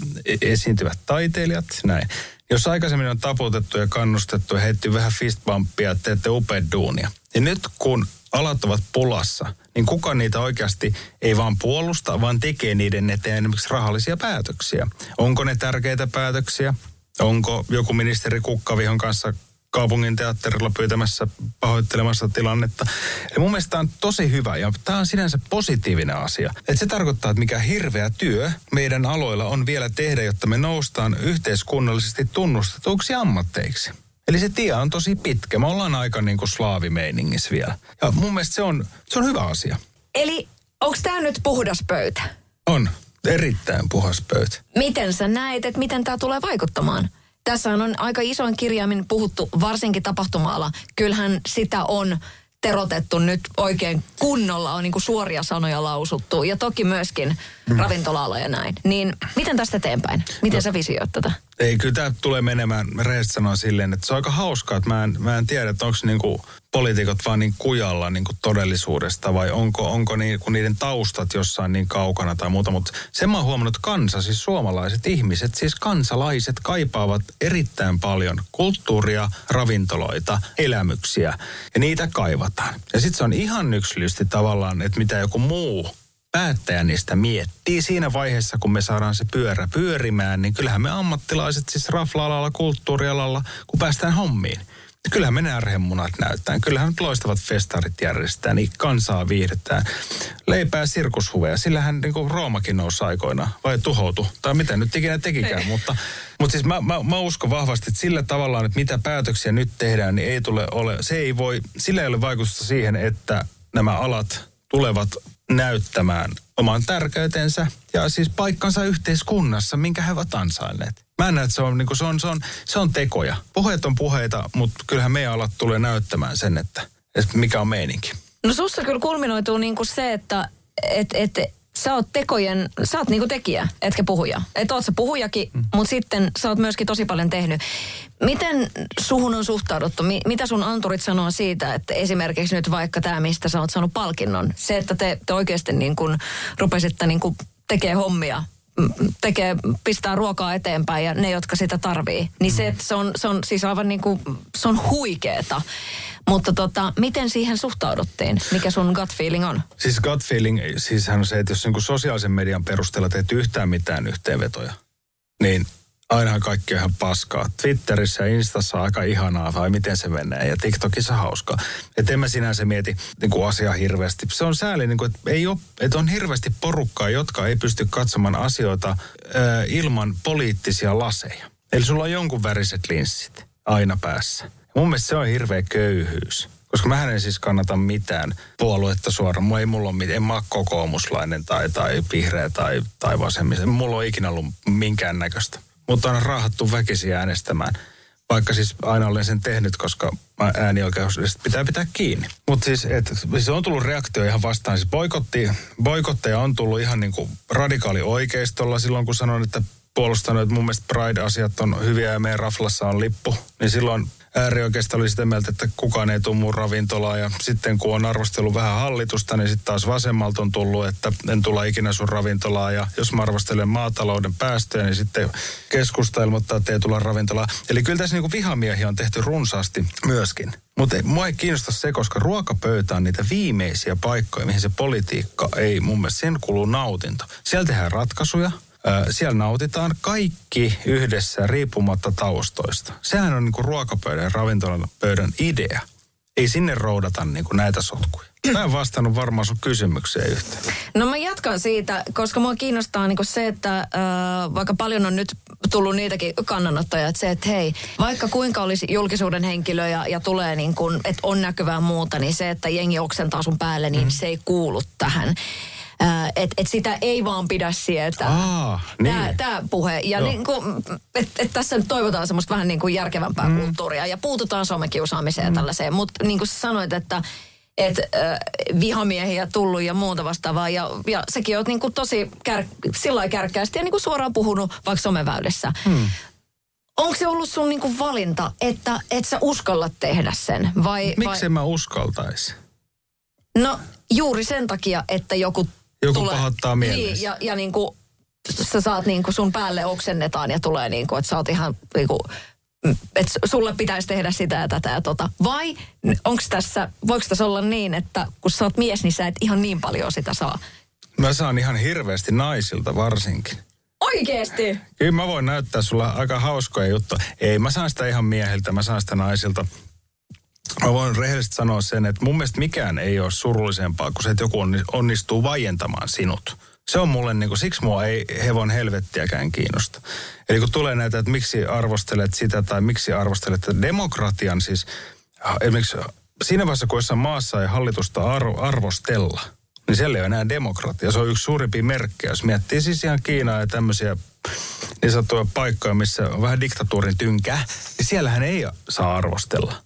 esiintyvät taiteilijat, näin. Jos aikaisemmin on taputettu ja kannustettu ja heitti vähän fistbumppia, että teette upeat duunia. Niin nyt kun alat ovat pulassa, niin kuka niitä oikeasti ei vaan puolusta, vaan tekee niiden eteen esimerkiksi rahallisia päätöksiä. Onko ne tärkeitä päätöksiä? Onko joku ministeri Kukkavihon kanssa kaupungin teatterilla pyytämässä pahoittelemassa tilannetta. Eli mun mielestä tämä on tosi hyvä ja tämä on sinänsä positiivinen asia. Et se tarkoittaa, että mikä hirveä työ meidän aloilla on vielä tehdä, jotta me noustaan yhteiskunnallisesti tunnustetuiksi ammatteiksi. Eli se tie on tosi pitkä. Me ollaan aika niin kuin slaavimeiningissä vielä. Ja mun mielestä se on, se on hyvä asia. Eli onko tämä nyt puhdas pöytä? On. Erittäin puhas pöytä. Miten sä näet, että miten tämä tulee vaikuttamaan? Tässä on aika isoin kirjaimin puhuttu, varsinkin tapahtuma-ala. Kyllähän sitä on terotettu nyt oikein kunnolla, on niin kuin suoria sanoja lausuttu. Ja toki myöskin mm. ravintola ja näin. Niin miten tästä eteenpäin? Miten no, sä visioit tätä? Ei, kyllä tämä tulee menemään rehellisesti sanoa silleen, että se on aika hauskaa, että mä en, mä en tiedä, että onko niinku poliitikot vaan niin kujalla niinku todellisuudesta vai onko, onko niinku niiden taustat jossain niin kaukana tai muuta. Mutta sen mä oon huomannut, että kansa, siis suomalaiset ihmiset, siis kansalaiset kaipaavat erittäin paljon kulttuuria, ravintoloita, elämyksiä ja niitä kaivataan. Ja sitten se on ihan yksilöllisesti tavallaan, että mitä joku muu päättäjä niistä miettii siinä vaiheessa, kun me saadaan se pyörä pyörimään, niin kyllähän me ammattilaiset siis rafla-alalla, kulttuurialalla, kun päästään hommiin. Niin kyllähän me närhemunat näyttää. Kyllähän nyt loistavat festarit järjestää, niin kansaa viihdetään. Leipää sirkushuveja. Sillähän niin kuin Roomakin nousi aikoina, vai tuhoutu. Tai mitä nyt ikinä tekikään. mutta, mutta siis mä, mä, mä, uskon vahvasti, että sillä tavallaan, että mitä päätöksiä nyt tehdään, niin ei tule ole, se ei voi, sillä ei ole vaikutusta siihen, että nämä alat tulevat näyttämään oman tärkeytensä ja siis paikkansa yhteiskunnassa, minkä he ovat ansainneet. Mä näen, että se on, niin kuin, se, on, se, on, se on tekoja. Puheet on puheita, mutta kyllähän meidän alat tulee näyttämään sen, että, että mikä on meininki. No sussa kyllä kulminoituu niin kuin se, että et, et, sä oot tekojen, sä oot niinku tekijä, etkä puhuja. Et oot sä puhujakin, mm. mutta sitten sä oot myöskin tosi paljon tehnyt. Miten suhun on suhtauduttu? Mi- mitä sun anturit sanoo siitä, että esimerkiksi nyt vaikka tämä, mistä sä oot saanut palkinnon, se, että te, te oikeasti niin kun rupesitte niin kun tekee hommia tekee, pistää ruokaa eteenpäin ja ne, jotka sitä tarvii. Niin se, että se on, se on siis aivan niin kuin, se on huikeeta. Mutta tota, miten siihen suhtauduttiin? Mikä sun gut feeling on? Siis gut feeling, siis on se, että jos niin sosiaalisen median perusteella teet yhtään mitään yhteenvetoja, niin ainahan kaikki on ihan paskaa. Twitterissä ja Instassa on aika ihanaa, vai miten se menee, ja TikTokissa hauskaa. Että en mä sinänsä mieti niin kuin asiaa hirveästi. Se on sääli, niin kuin, että, ei ole, että on hirveästi porukkaa, jotka ei pysty katsomaan asioita äh, ilman poliittisia laseja. Eli sulla on jonkun väriset linssit aina päässä. Mun mielestä se on hirveä köyhyys. Koska mä en siis kannata mitään puoluetta suoraan. Mulla ei mulla ole mitään, en mä ole kokoomuslainen tai, tai vihreä tai, tai vasemmista. Mulla on ikinä ollut minkään näköistä. Mutta on raahattu väkisiä äänestämään. Vaikka siis aina olen sen tehnyt, koska äänioikeudesta pitää pitää kiinni. Mutta siis, et, siis on tullut reaktio ihan vastaan. Siis boikotti, boikotteja on tullut ihan niin kuin radikaali oikeistolla silloin, kun sanon, että puolustanut, että mun mielestä Pride-asiat on hyviä ja meidän raflassa on lippu. Niin silloin äärioikeista oli sitä mieltä, että kukaan ei tuu mun ravintolaan. Ja sitten kun on arvostellut vähän hallitusta, niin sitten taas vasemmalta on tullut, että en tulla ikinä sun ravintolaan. Ja jos mä arvostelen maatalouden päästöjä, niin sitten keskusta ilmoittaa, että ei tulla ravintolaan. Eli kyllä tässä niinku vihamiehiä on tehty runsaasti myöskin. Mutta mua ei kiinnosta se, koska ruokapöytä on niitä viimeisiä paikkoja, mihin se politiikka ei mun mielestä, sen kuuluu nautinto. Siellä tehdään ratkaisuja, siellä nautitaan kaikki yhdessä riippumatta taustoista. Sehän on niin kuin ruokapöydän ja ravintolapöydän idea. Ei sinne roudata niin kuin näitä sotkuja. [clears throat] Mä en vastannut varmaan sun kysymykseen yhtään. No mä jatkan siitä, koska mua kiinnostaa niin se, että äh, vaikka paljon on nyt tullut niitäkin kannanottoja, että se, että hei, vaikka kuinka olisi julkisuuden henkilö ja, ja tulee niin kuin, että on näkyvää muuta, niin se, että jengi oksentaa sun päälle, niin mm. se ei kuulu tähän että et sitä ei vaan pidä sieltä. Aa, niin. Tämä puhe. Ja niin kuin, et, et tässä nyt toivotaan semmoista vähän niin kuin järkevämpää mm. kulttuuria ja puututaan somekiusaamiseen mm. tällaiseen. Mutta niin kuin sanoit, että et, äh, vihamiehiä tullut ja muuta vastaavaa. Ja, ja sekin on niin kuin tosi kär, sillä kärkkäästi ja niin kuin suoraan puhunut vaikka someväylissä. Mm. Onko se ollut sun niinku valinta, että et sä uskallat tehdä sen? Vai, Miksi vai... mä uskaltaisi? No juuri sen takia, että joku joku tulee, pahoittaa mielessä. Niin, ja, ja niin kuin, sä saat niin kuin sun päälle oksennetaan ja tulee niin kuin, että sä oot ihan niin kuin, että sulle pitäisi tehdä sitä ja tätä ja tota. Vai onko tässä, voiko tässä olla niin, että kun sä oot mies, niin sä et ihan niin paljon sitä saa? Mä saan ihan hirveästi naisilta varsinkin. Oikeesti? Kyllä mä voin näyttää sulla aika hauskoja juttuja. Ei, mä saan sitä ihan miehiltä, mä saan sitä naisilta. Mä voin rehellisesti sanoa sen, että mun mielestä mikään ei ole surullisempaa kuin se, että joku onnistuu vaientamaan sinut. Se on mulle niin kuin, siksi mua ei hevon helvettiäkään kiinnosta. Eli kun tulee näitä, että miksi arvostelet sitä tai miksi arvostelet että demokratian siis, esimerkiksi siinä vaiheessa, kun maassa ei hallitusta arvo, arvostella, niin siellä ei ole enää demokratia. Se on yksi suurimpia merkkejä. Jos miettii siis ihan Kiinaa ja tämmöisiä niin sanottuja paikkoja, missä on vähän diktatuurin tynkä, niin siellähän ei saa arvostella.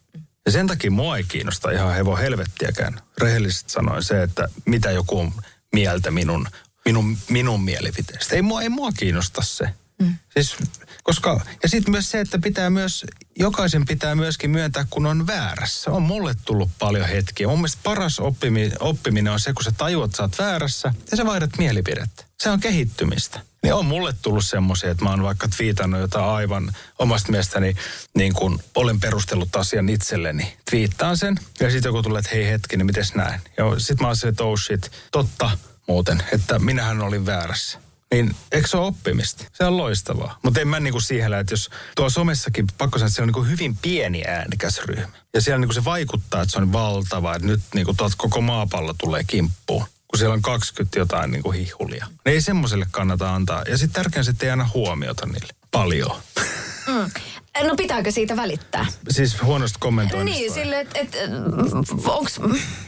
Ja sen takia mua ei kiinnosta ihan hevo helvettiäkään. Rehellisesti sanoin se, että mitä joku on mieltä minun, minun, minun mielipiteestä. Ei mua, ei mua kiinnosta se. Mm. Siis, koska, ja sitten myös se, että pitää myös, jokaisen pitää myöskin myöntää, kun on väärässä. On mulle tullut paljon hetkiä. Mun mielestä paras oppimi, oppiminen on se, kun sä tajuat, että sä oot väärässä ja sä vaihdat mielipidettä. Se on kehittymistä. Niin on mulle tullut semmoisia, että mä oon vaikka twiitannut jotain aivan omasta mielestäni, niin kuin olen perustellut asian itselleni. Twiittaan sen ja sitten joku tulee, että hei hetki, niin mites näin? Ja sitten mä oon se, että oh shit, totta muuten, että minähän olin väärässä niin eikö se ole oppimista? Se on loistavaa. Mutta en mä niinku siihen että jos tuo somessakin, pakko sanoa, että se on niinku hyvin pieni äänikäs ryhmä. Ja siellä niinku se vaikuttaa, että se on valtava, että nyt niinku koko maapallo tulee kimppuun kun siellä on 20 jotain niin kuin hihulia. Ne ei semmoiselle kannata antaa. Ja sitten tärkeää se, että ei aina huomiota niille. Paljon. Mm. No pitääkö siitä välittää? Siis huonosta kommentoinnista Niin, sille, että et, onks,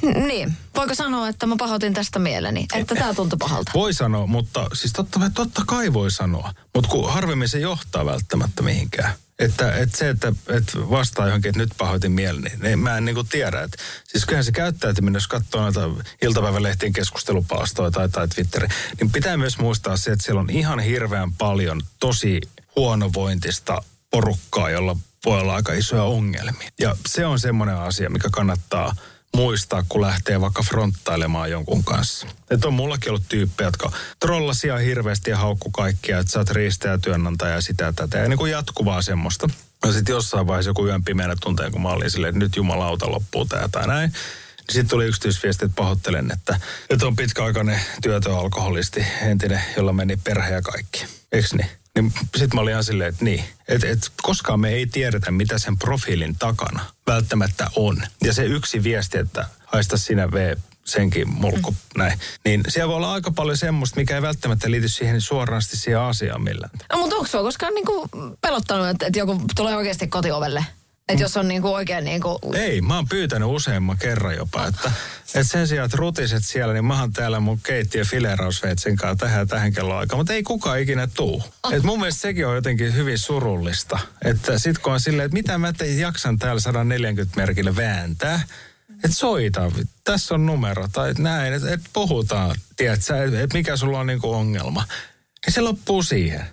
niin, voiko sanoa, että mä pahoitin tästä mieleni, että tämä tuntui pahalta? Voi sanoa, mutta siis totta, totta kai voi sanoa, mutta kun harvemmin se johtaa välttämättä mihinkään. Että, että se, että, että vastaa johonkin, että nyt pahoitin mieleni, niin mä en niin kuin tiedä. Että, siis kyllähän se käyttäytyminen, jos katsoo noita iltapäivälehtien keskustelupalstoja tai, tai Twitteri, niin pitää myös muistaa se, että siellä on ihan hirveän paljon tosi huonovointista porukkaa, jolla voi olla aika isoja ongelmia. Ja se on semmoinen asia, mikä kannattaa muistaa, kun lähtee vaikka fronttailemaan jonkun kanssa. Että on mullakin ollut tyyppejä, jotka trollasia hirveästi ja haukku kaikkia, että sä oot riistäjä työnantaja ja sitä tätä. Ja niin kuin jatkuvaa semmoista. Ja sitten jossain vaiheessa joku yön pimeänä tunteen, kun mä olin silleen, että nyt jumalauta loppuu tää tai näin. Niin sitten tuli yksityisviesti, että pahoittelen, että, että on pitkäaikainen työtöalkoholisti, entinen, jolla meni perhe ja kaikki. Eiks niin? Niin sitten mä olin ihan silleen, että niin, että et, koskaan me ei tiedetä, mitä sen profiilin takana välttämättä on. Ja se yksi viesti, että haista sinä V senkin mulkku, mm. näin. Niin siellä voi olla aika paljon semmoista, mikä ei välttämättä liity siihen suorasti siihen asiaan millään. No, mutta onko sua koskaan niinku pelottanut, että, että joku tulee oikeasti kotiovelle? Että jos on niinku oikein niinku... Ei, mä oon pyytänyt useamman kerran jopa, että, että sen sijaan, että rutiset siellä, niin mä oon täällä mun keittiö filerausveitsen kanssa tähän tähän kello aikaan, mutta ei kukaan ikinä tuu. Oh. Et mun mielestä sekin on jotenkin hyvin surullista, että sit kun on silleen, että mitä mä tein, jaksan täällä 140 merkille vääntää, että soita, tässä on numero tai näin, että et puhutaan, tiedätkö, että et mikä sulla on niinku ongelma. Ja se loppuu siihen.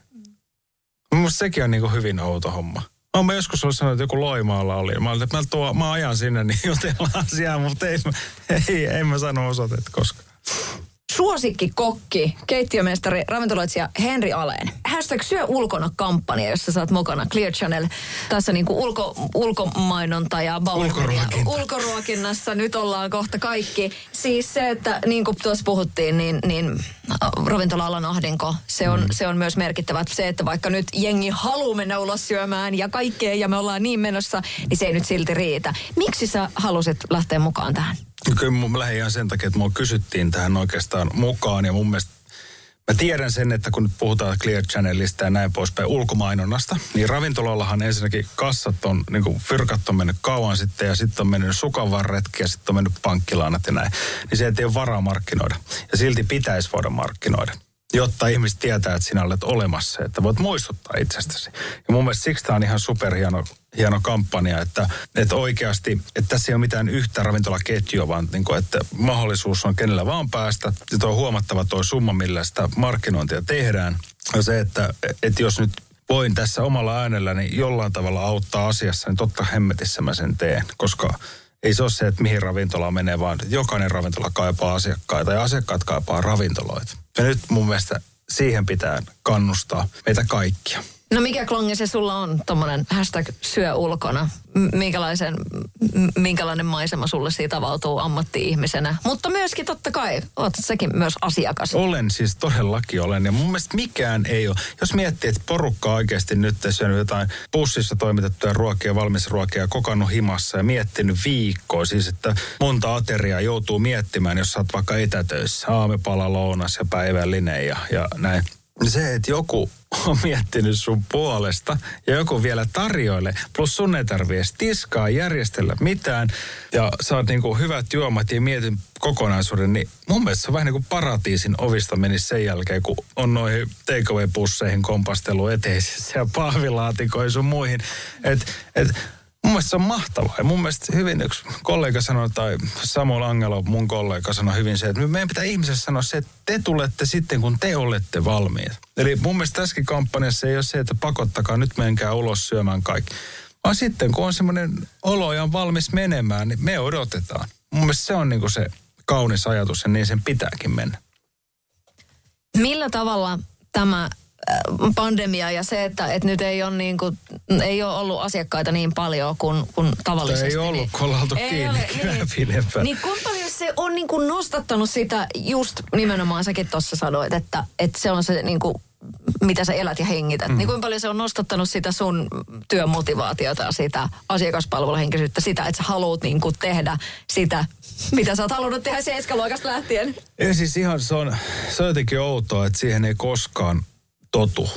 Mun sekin on niinku hyvin outo homma. Mä oon joskus ollut sanonut, että joku Loimaalla oli. Mä olin, että mä, tuo, mä ajan sinne, niin [laughs] jutellaan asiaa, mutta ei, ei, ei mä sano osoitetta koskaan suosikki kokki, keittiömestari, ravintoloitsija Henri Aleen. Hashtag syö ulkona kampanja, jossa saat mukana Clear Channel. Tässä niinku ulko, ulkomainonta ja Ulkoruokinta. ulkoruokinnassa. Nyt ollaan kohta kaikki. Siis se, että niin kuin tuossa puhuttiin, niin, niin ravintola-alan ahdinko, se on, mm. se on myös merkittävä. Se, että vaikka nyt jengi haluaa mennä ulos syömään ja kaikkea ja me ollaan niin menossa, niin se ei nyt silti riitä. Miksi sä halusit lähteä mukaan tähän? Kyllä mun lähdin ihan sen takia, että mua kysyttiin tähän oikeastaan mukaan ja mun mielestä Mä tiedän sen, että kun nyt puhutaan Clear Channelista ja näin poispäin ulkomainonnasta, niin ravintolallahan ensinnäkin kassat on, niin kuin fyrkat on mennyt kauan sitten ja sitten on mennyt sukanvarretki ja sitten on mennyt pankkilaanat ja näin. Niin se ei ole varaa markkinoida. Ja silti pitäisi voida markkinoida jotta ihmiset tietää, että sinä olet olemassa, että voit muistuttaa itsestäsi. Ja mun mielestä siksi tämä on ihan superhieno hieno kampanja, että, että oikeasti, että tässä ei ole mitään yhtä ravintolaketjua, vaan niin kuin, että mahdollisuus on kenellä vaan päästä. Ja tuo huomattava tuo summa, millä sitä markkinointia tehdään. Ja se, että, että jos nyt voin tässä omalla äänelläni jollain tavalla auttaa asiassa, niin totta hemmetissä mä sen teen, koska ei se ole se, että mihin ravintola menee, vaan jokainen ravintola kaipaa asiakkaita ja asiakkaat kaipaa ravintoloita. Ja nyt mun mielestä siihen pitää kannustaa meitä kaikkia. No mikä klongi se sulla on, tommonen hashtag syö ulkona? Minkälaisen, minkälainen maisema sulle siitä avautuu ammatti-ihmisenä? Mutta myöskin totta kai, oot säkin myös asiakas. Olen siis todellakin olen. Ja mun mielestä mikään ei ole. Jos miettii, että porukka oikeasti nyt syönyt jotain pussissa toimitettuja ruokia, valmisruokia, kokannut himassa ja miettinyt viikkoa. Siis, että monta ateriaa joutuu miettimään, jos sä oot vaikka etätöissä. Aamipala, lounas ja päivällinen ja, ja näin. Se, että joku on miettinyt sun puolesta ja joku vielä tarjoilee. Plus sun ei tarvii edes tiskaa, järjestellä mitään. Ja saat niinku hyvät juomat ja mietin kokonaisuuden. Niin mun mielestä se on vähän niin kuin paratiisin ovista menisi sen jälkeen, kun on noihin takeaway-pusseihin kompastelu eteisissä ja pahvilaatikoihin sun muihin. Että et, Mun mielestä se on mahtavaa. Ja mun mielestä hyvin yksi kollega sanoi, tai Samuel Angelo, mun kollega sanoi hyvin se, että meidän pitää ihmisessä sanoa se, että te tulette sitten, kun te olette valmiit. Eli mun mielestä tässäkin kampanjassa ei ole se, että pakottakaa, nyt menkää ulos syömään kaikki. Vaan sitten, kun on semmoinen olo ja on valmis menemään, niin me odotetaan. Mun mielestä se on niin kuin se kaunis ajatus ja niin sen pitääkin mennä. Millä tavalla tämä pandemia ja se, että, että nyt ei ole, niin kuin, ei ole ollut asiakkaita niin paljon kuin, kuin tavallisesti. Ei ollut, niin, kun ollaan oltu kiinni ole, niin, niin kuinka paljon se on niin kuin nostattanut sitä, just nimenomaan säkin tuossa sanoit, että, että se on se niin kuin, mitä sä elät ja hengität. Mm. Niin kuinka paljon se on nostattanut sitä sun työmotivaatiota sitä asiakaspalveluhenkisyyttä, sitä, että sä haluat niin kuin tehdä sitä, mitä sä oot halunnut tehdä seiskaluokasta lähtien. Ja siis ihan se on, se on jotenkin outoa, että siihen ei koskaan totu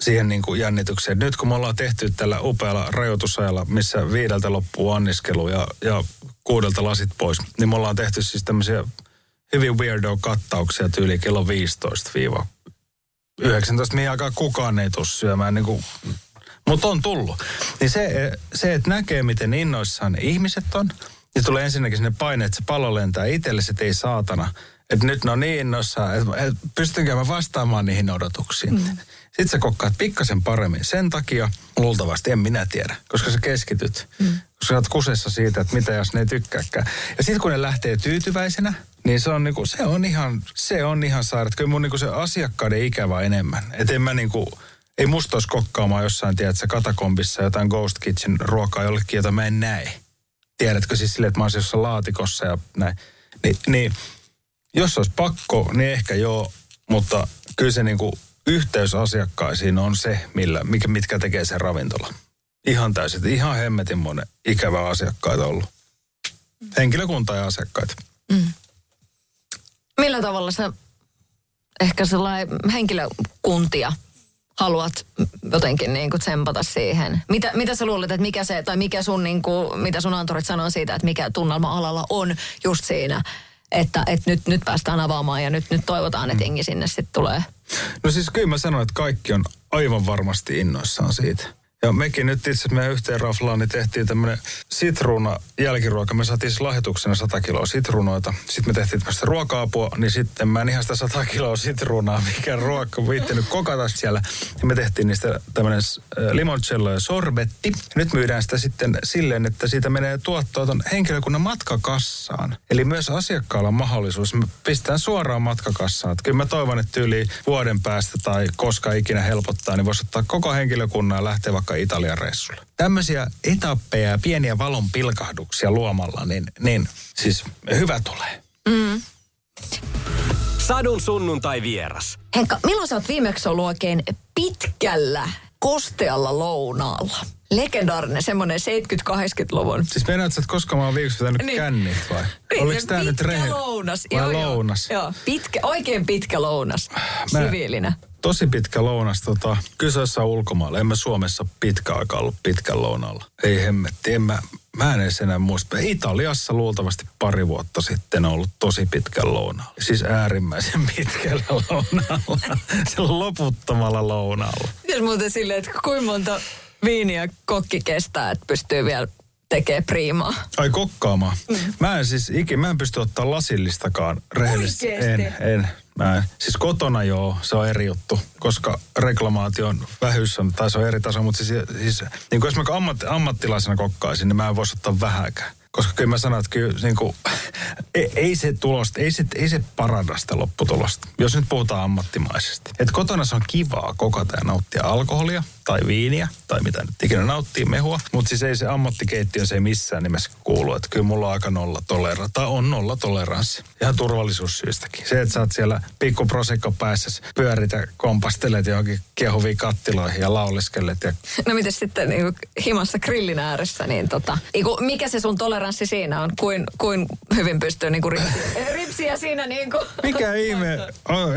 siihen niin kuin jännitykseen. Nyt kun me ollaan tehty tällä upealla rajoitusajalla, missä viideltä loppuu anniskelu ja, ja kuudelta lasit pois, niin me ollaan tehty siis tämmöisiä hyvin weirdo kattauksia tyyli kello 15-19, mihin aikaa kukaan ei tule syömään, niin kuin, mutta on tullut. Niin se, se, että näkee, miten innoissaan ne ihmiset on, niin tulee ensinnäkin sinne paine, että se pallo lentää itselle, se ei saatana – että nyt ne on niin innoissaan, että et pystynkö mä vastaamaan niihin odotuksiin. Mm. Sitten sä kokkaat pikkasen paremmin. Sen takia luultavasti en minä tiedä, koska sä keskityt. Mm. Koska sä oot kusessa siitä, että mitä jos ne ei tykkääkään. Ja sitten kun ne lähtee tyytyväisenä, niin se on, niinku, se on ihan, se on ihan saaret. Kyllä mun niinku se asiakkaiden ikävä enemmän. Että en mä niinku, ei musta olisi kokkaamaan jossain, tiedätkö, katakombissa jotain Ghost Kitchen ruokaa jollekin, jota mä en näe. Tiedätkö siis silleen, että mä olisin jossain laatikossa ja näin. Ni, niin jos olisi pakko, niin ehkä joo, mutta kyllä se niin kuin yhteys asiakkaisiin on se, millä, mikä, mitkä tekee sen ravintola. Ihan täysin, ihan hemmetin monen ikävä asiakkaita ollut. Henkilökunta ja asiakkaita. Mm. Millä tavalla sä ehkä sellainen henkilökuntia haluat jotenkin niin kuin tsempata siihen? Mitä, mitä sä luulet, että mikä se, tai mikä sun, niin kuin, mitä sun antorit sanoo siitä, että mikä tunnelma alalla on just siinä että, että nyt, nyt päästään avaamaan ja nyt, nyt toivotaan, että mm. jengi sinne sitten tulee. No siis kyllä mä sanoin, että kaikki on aivan varmasti innoissaan siitä. Ja mekin nyt itse meidän yhteen raflaan niin tehtiin tämmöinen sitruuna jälkiruoka. Me saatiin siis lahjoituksena 100 kiloa sitruunoita. Sitten me tehtiin tämmöistä ruoka-apua, niin sitten mä en ihan sitä 100 kiloa sitruunaa, mikä ruokka viittinyt kokata siellä. Ja me tehtiin niistä tämmöinen äh, limoncello ja sorbetti. Nyt myydään sitä sitten silleen, että siitä menee tuottoa ton henkilökunnan matkakassaan. Eli myös asiakkaalla on mahdollisuus. Me pistetään suoraan matkakassaan. Että kyllä mä toivon, että yli vuoden päästä tai koska ikinä helpottaa, niin voisi ottaa koko henkilökunnan ja lähteä vaikka vaikka Italian reissulle. Tämmöisiä etappeja ja pieniä valon pilkahduksia luomalla, niin, niin siis hyvä tulee. Mm. Sadun sunnuntai vieras. Henkka, milloin sä oot viimeksi ollut oikein pitkällä, kostealla lounaalla? Legendaarinen, semmoinen 70-80-luvun. Siis meinaat, että koska mä oon viikossa pitänyt niin. kännit vai? Niin, Oliko tää nyt rehe? lounas. Vai joo, lounas? Joo, pitkä, oikein pitkä lounas, mä, siviilinä tosi pitkä lounas. Tota, kyseessä ulkomailla. En mä Suomessa pitkä aika ollut pitkän lounalla. Ei hemmetti. En mä, mä en edes enää muista. Italiassa luultavasti pari vuotta sitten on ollut tosi pitkän lounalla. Siis äärimmäisen [laughs] pitkällä lounalla. Se [laughs] loputtomalla lounalla. Mitäs muuten silleen, että kuinka monta viiniä kokki kestää, että pystyy vielä tekee priimaa. Ai kokkaamaan. Mm. Mä en siis ikinä, mä en pysty ottaa lasillistakaan rehellisesti. En, en. Mä, siis kotona joo, se on eri juttu, koska reklamaation vähyys on, tai se on eri taso, mutta siis, siis niin kuin jos mä ammat, ammattilaisena kokkaisin, niin mä en voisi ottaa vähäkään. Koska kyllä mä sanon, että kyllä niin kuin, [laughs] ei, ei se tulosta, ei se, ei se paranna sitä lopputulosta, jos nyt puhutaan ammattimaisesti. Et kotona se on kivaa kokata ja nauttia alkoholia tai viiniä tai mitä nyt ikinä nauttii mehua, mutta siis ei se ammattikeittiö se ei missään nimessä kuulu. Että kyllä mulla on aika nolla toleranssi, tai on nolla toleranssi. Ihan turvallisuussyistäkin. Se, että sä oot siellä pikku prosekko päässä, pyörit ja kompastelet johonkin kiehuviin kattiloihin ja lauleskelet. Ja... No miten sitten niin himassa grillin ääressä, niin tota, mikä se sun toleranssi siinä on? Kuin, kuin hyvin pystyy niin kuin ripsiä siinä niin kuin... Mikä ihme, oh,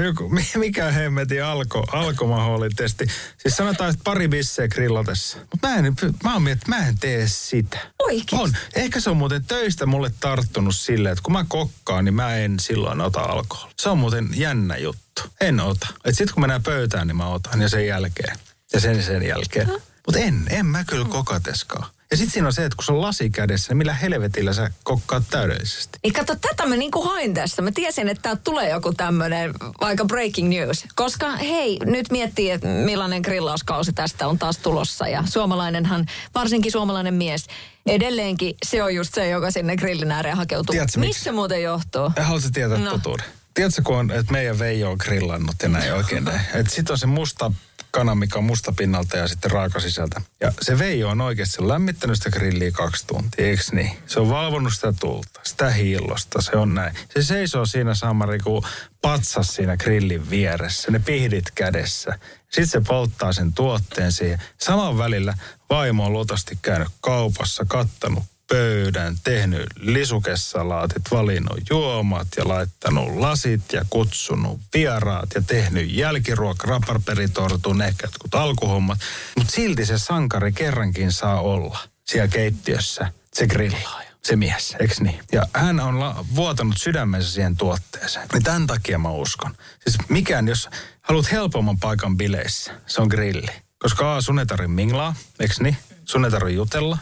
mikä hemmetin alko, alkomaholitesti. Siis sanotaan, että pari bisseä grillatessa. Mutta mä en, mä oon miettinyt, mä en tee sitä. Oikeesti? On. Ehkä se on muuten töistä mulle tarttunut silleen, että kun mä kokkaan, niin mä en silloin ota alkoholia. Se on muuten jännä juttu. En ota. Et sit kun mennään pöytään, niin mä otan ja sen jälkeen. Ja sen sen jälkeen. Mutta en, en mä kyllä kokateskaan. Ja sitten siinä on se, että kun se on lasi kädessä, niin millä helvetillä sä kokkaat täydellisesti? Niin kato, tätä mä niinku hain tässä. Mä tiesin, että täältä tulee joku tämmöinen aika breaking news. Koska hei, nyt miettii, että millainen grillauskausi tästä on taas tulossa. Ja suomalainenhan, varsinkin suomalainen mies, edelleenkin se on just se, joka sinne grillin ääreen hakeutuu. Tiedätkö, Missä miksi? muuten johtuu? Haluatko tietää no. totuuden? Tiedätkö, kun on, että meidän Veijo on grillannut ja näin oikein näin. Että sit on se musta kana, mikä on musta pinnalta ja sitten raaka sisältä. Ja se Veijo on oikeasti lämmittänyt sitä grilliä kaksi tuntia, eikö niin? Se on valvonut sitä tulta, sitä hiillosta, se on näin. Se seisoo siinä samari kuin patsas siinä grillin vieressä, ne pihdit kädessä. Sitten se polttaa sen tuotteen siihen. Saman välillä vaimo on luultavasti käynyt kaupassa, kattanut pöydän, tehnyt lisukesalaatit, valinnut juomat ja laittanut lasit ja kutsunut vieraat ja tehnyt jälkiruoka, raparperitortun, ehkä jotkut alkuhommat. Mutta silti se sankari kerrankin saa olla siellä keittiössä, se grillaaja se mies, eikö niin? Ja hän on la- vuotanut sydämensä siihen tuotteeseen. Niin tämän takia mä uskon. Siis mikään, jos haluat helpomman paikan bileissä, se on grilli. Koska A, sun ei tarvitse minglaa, eikö niin? Sun ei tarvitse jutella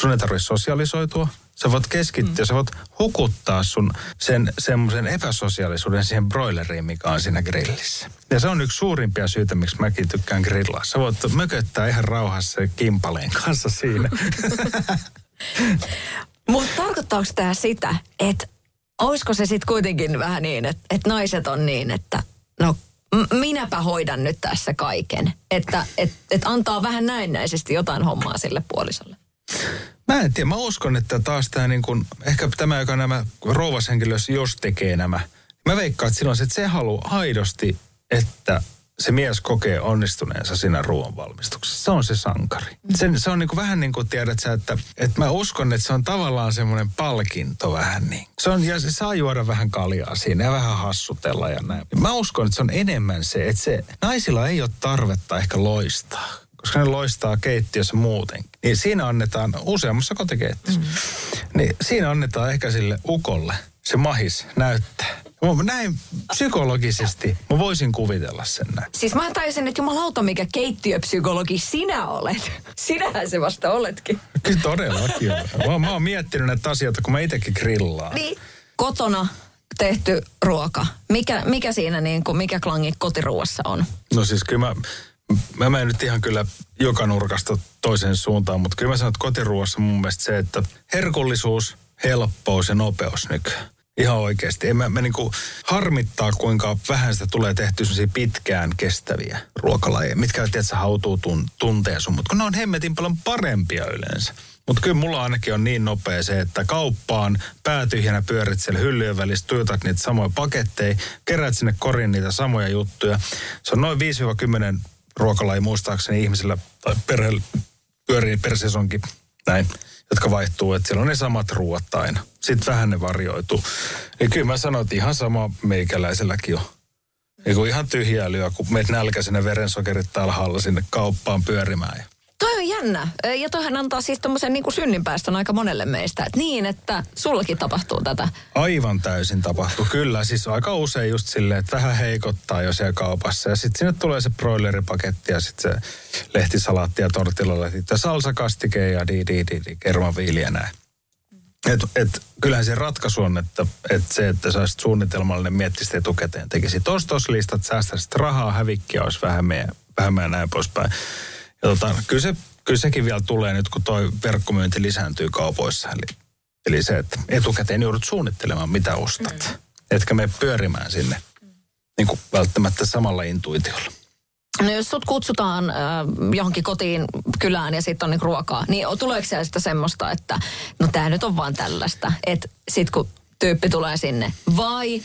sun ei tarvitse sosialisoitua. Sä voit keskittyä, mm. sä voit hukuttaa sun sen semmoisen epäsosiaalisuuden siihen broileriin, mikä on siinä grillissä. Ja se on yksi suurimpia syitä, miksi mäkin tykkään grillaa. Sä voit mököttää ihan rauhassa kimpaleen kanssa siinä. [laughs] Mutta tarkoittaako tämä sitä, että olisiko se sitten kuitenkin vähän niin, että, että naiset on niin, että no minäpä hoidan nyt tässä kaiken. Että et, et antaa vähän näennäisesti jotain hommaa sille puolisolle. Mä en tiedä, mä uskon, että taas tämä niin kuin, ehkä tämä, joka nämä rouvashenkilössä, jos tekee nämä, mä veikkaan, että silloin se, että se haluaa aidosti, että se mies kokee onnistuneensa siinä ruoan valmistuksessa. Se on se sankari. Se, se on niin kuin vähän niin kuin tiedät sä, että, että mä uskon, että se on tavallaan semmoinen palkinto vähän niin. Se on, ja se saa juoda vähän kaljaa siinä ja vähän hassutella ja näin. Mä uskon, että se on enemmän se, että se naisilla ei ole tarvetta ehkä loistaa koska ne loistaa keittiössä muuten. Niin siinä annetaan, useammassa kotikeittiössä, mm. niin siinä annetaan ehkä sille ukolle se mahis näyttää. Näin psykologisesti mä voisin kuvitella sen näin. Siis mä taisin, että jumalauta mikä keittiöpsykologi sinä olet. [laughs] Sinähän se vasta oletkin. Kyllä todellakin mä, mä oon miettinyt näitä asioita, kun mä itsekin grillaan. Niin. Kotona tehty ruoka. Mikä, mikä siinä niin kuin, mikä klangi kotiruuassa on? No siis kyllä mä, mä menen nyt ihan kyllä joka nurkasta toiseen suuntaan, mutta kyllä mä sanon, että kotiruoassa mun mielestä se, että herkullisuus, helppous ja nopeus nykyään. Ihan oikeasti. En mä, mä niinku harmittaa, kuinka vähän sitä tulee tehty pitkään kestäviä ruokalajeja, mitkä tietysti hautuu tun, tunteen sun, mutta kun ne on hemmetin paljon parempia yleensä. Mutta kyllä mulla ainakin on niin nopea se, että kauppaan päätyhjänä pyörit siellä hyllyjen välissä, tuijotat niitä samoja paketteja, kerät sinne korin niitä samoja juttuja. Se on noin 5-10 ruokalaji muistaakseni ihmisillä tai perheellä pyörii per sesonkin näin, jotka vaihtuu, että siellä on ne samat ruoat aina. Sitten vähän ne varjoituu. Ja kyllä mä sanoin, että ihan sama meikäläiselläkin on. Niin ihan tyhjää kun meet nälkäisenä verensokerit alhaalla sinne kauppaan pyörimään. On jännä. Ja toihan antaa siis tommosen niin synninpäästön aika monelle meistä. Et niin, että sullakin tapahtuu tätä. Aivan täysin tapahtuu, kyllä. Siis aika usein just silleen, että vähän heikottaa jo siellä kaupassa. Ja sitten sinne tulee se broileripaketti ja sitten se lehtisalaatti ja tortillalehti. Ja salsakastike ja di di di, di kermaviili ja näin. Et, et, kyllähän se ratkaisu on, että, että se, että sä olisit suunnitelmallinen, miettisit etukäteen, tekisit ostoslistat, säästäisit rahaa, hävikkiä olisi vähemmän ja näin poispäin. Ja tota, kyllä, se, kyllä sekin vielä tulee nyt, kun toi verkkomyynti lisääntyy kaupoissa. Eli Eli se, että etukäteen joudut suunnittelemaan, mitä ostat. Mm. Etkä mene pyörimään sinne niin kuin välttämättä samalla intuitiolla. No jos sut kutsutaan äh, johonkin kotiin kylään ja sitten on niin ruokaa, niin tuleeko siellä sitä semmoista, että no tämä nyt on vaan tällaista, että sit kun tyyppi tulee sinne, vai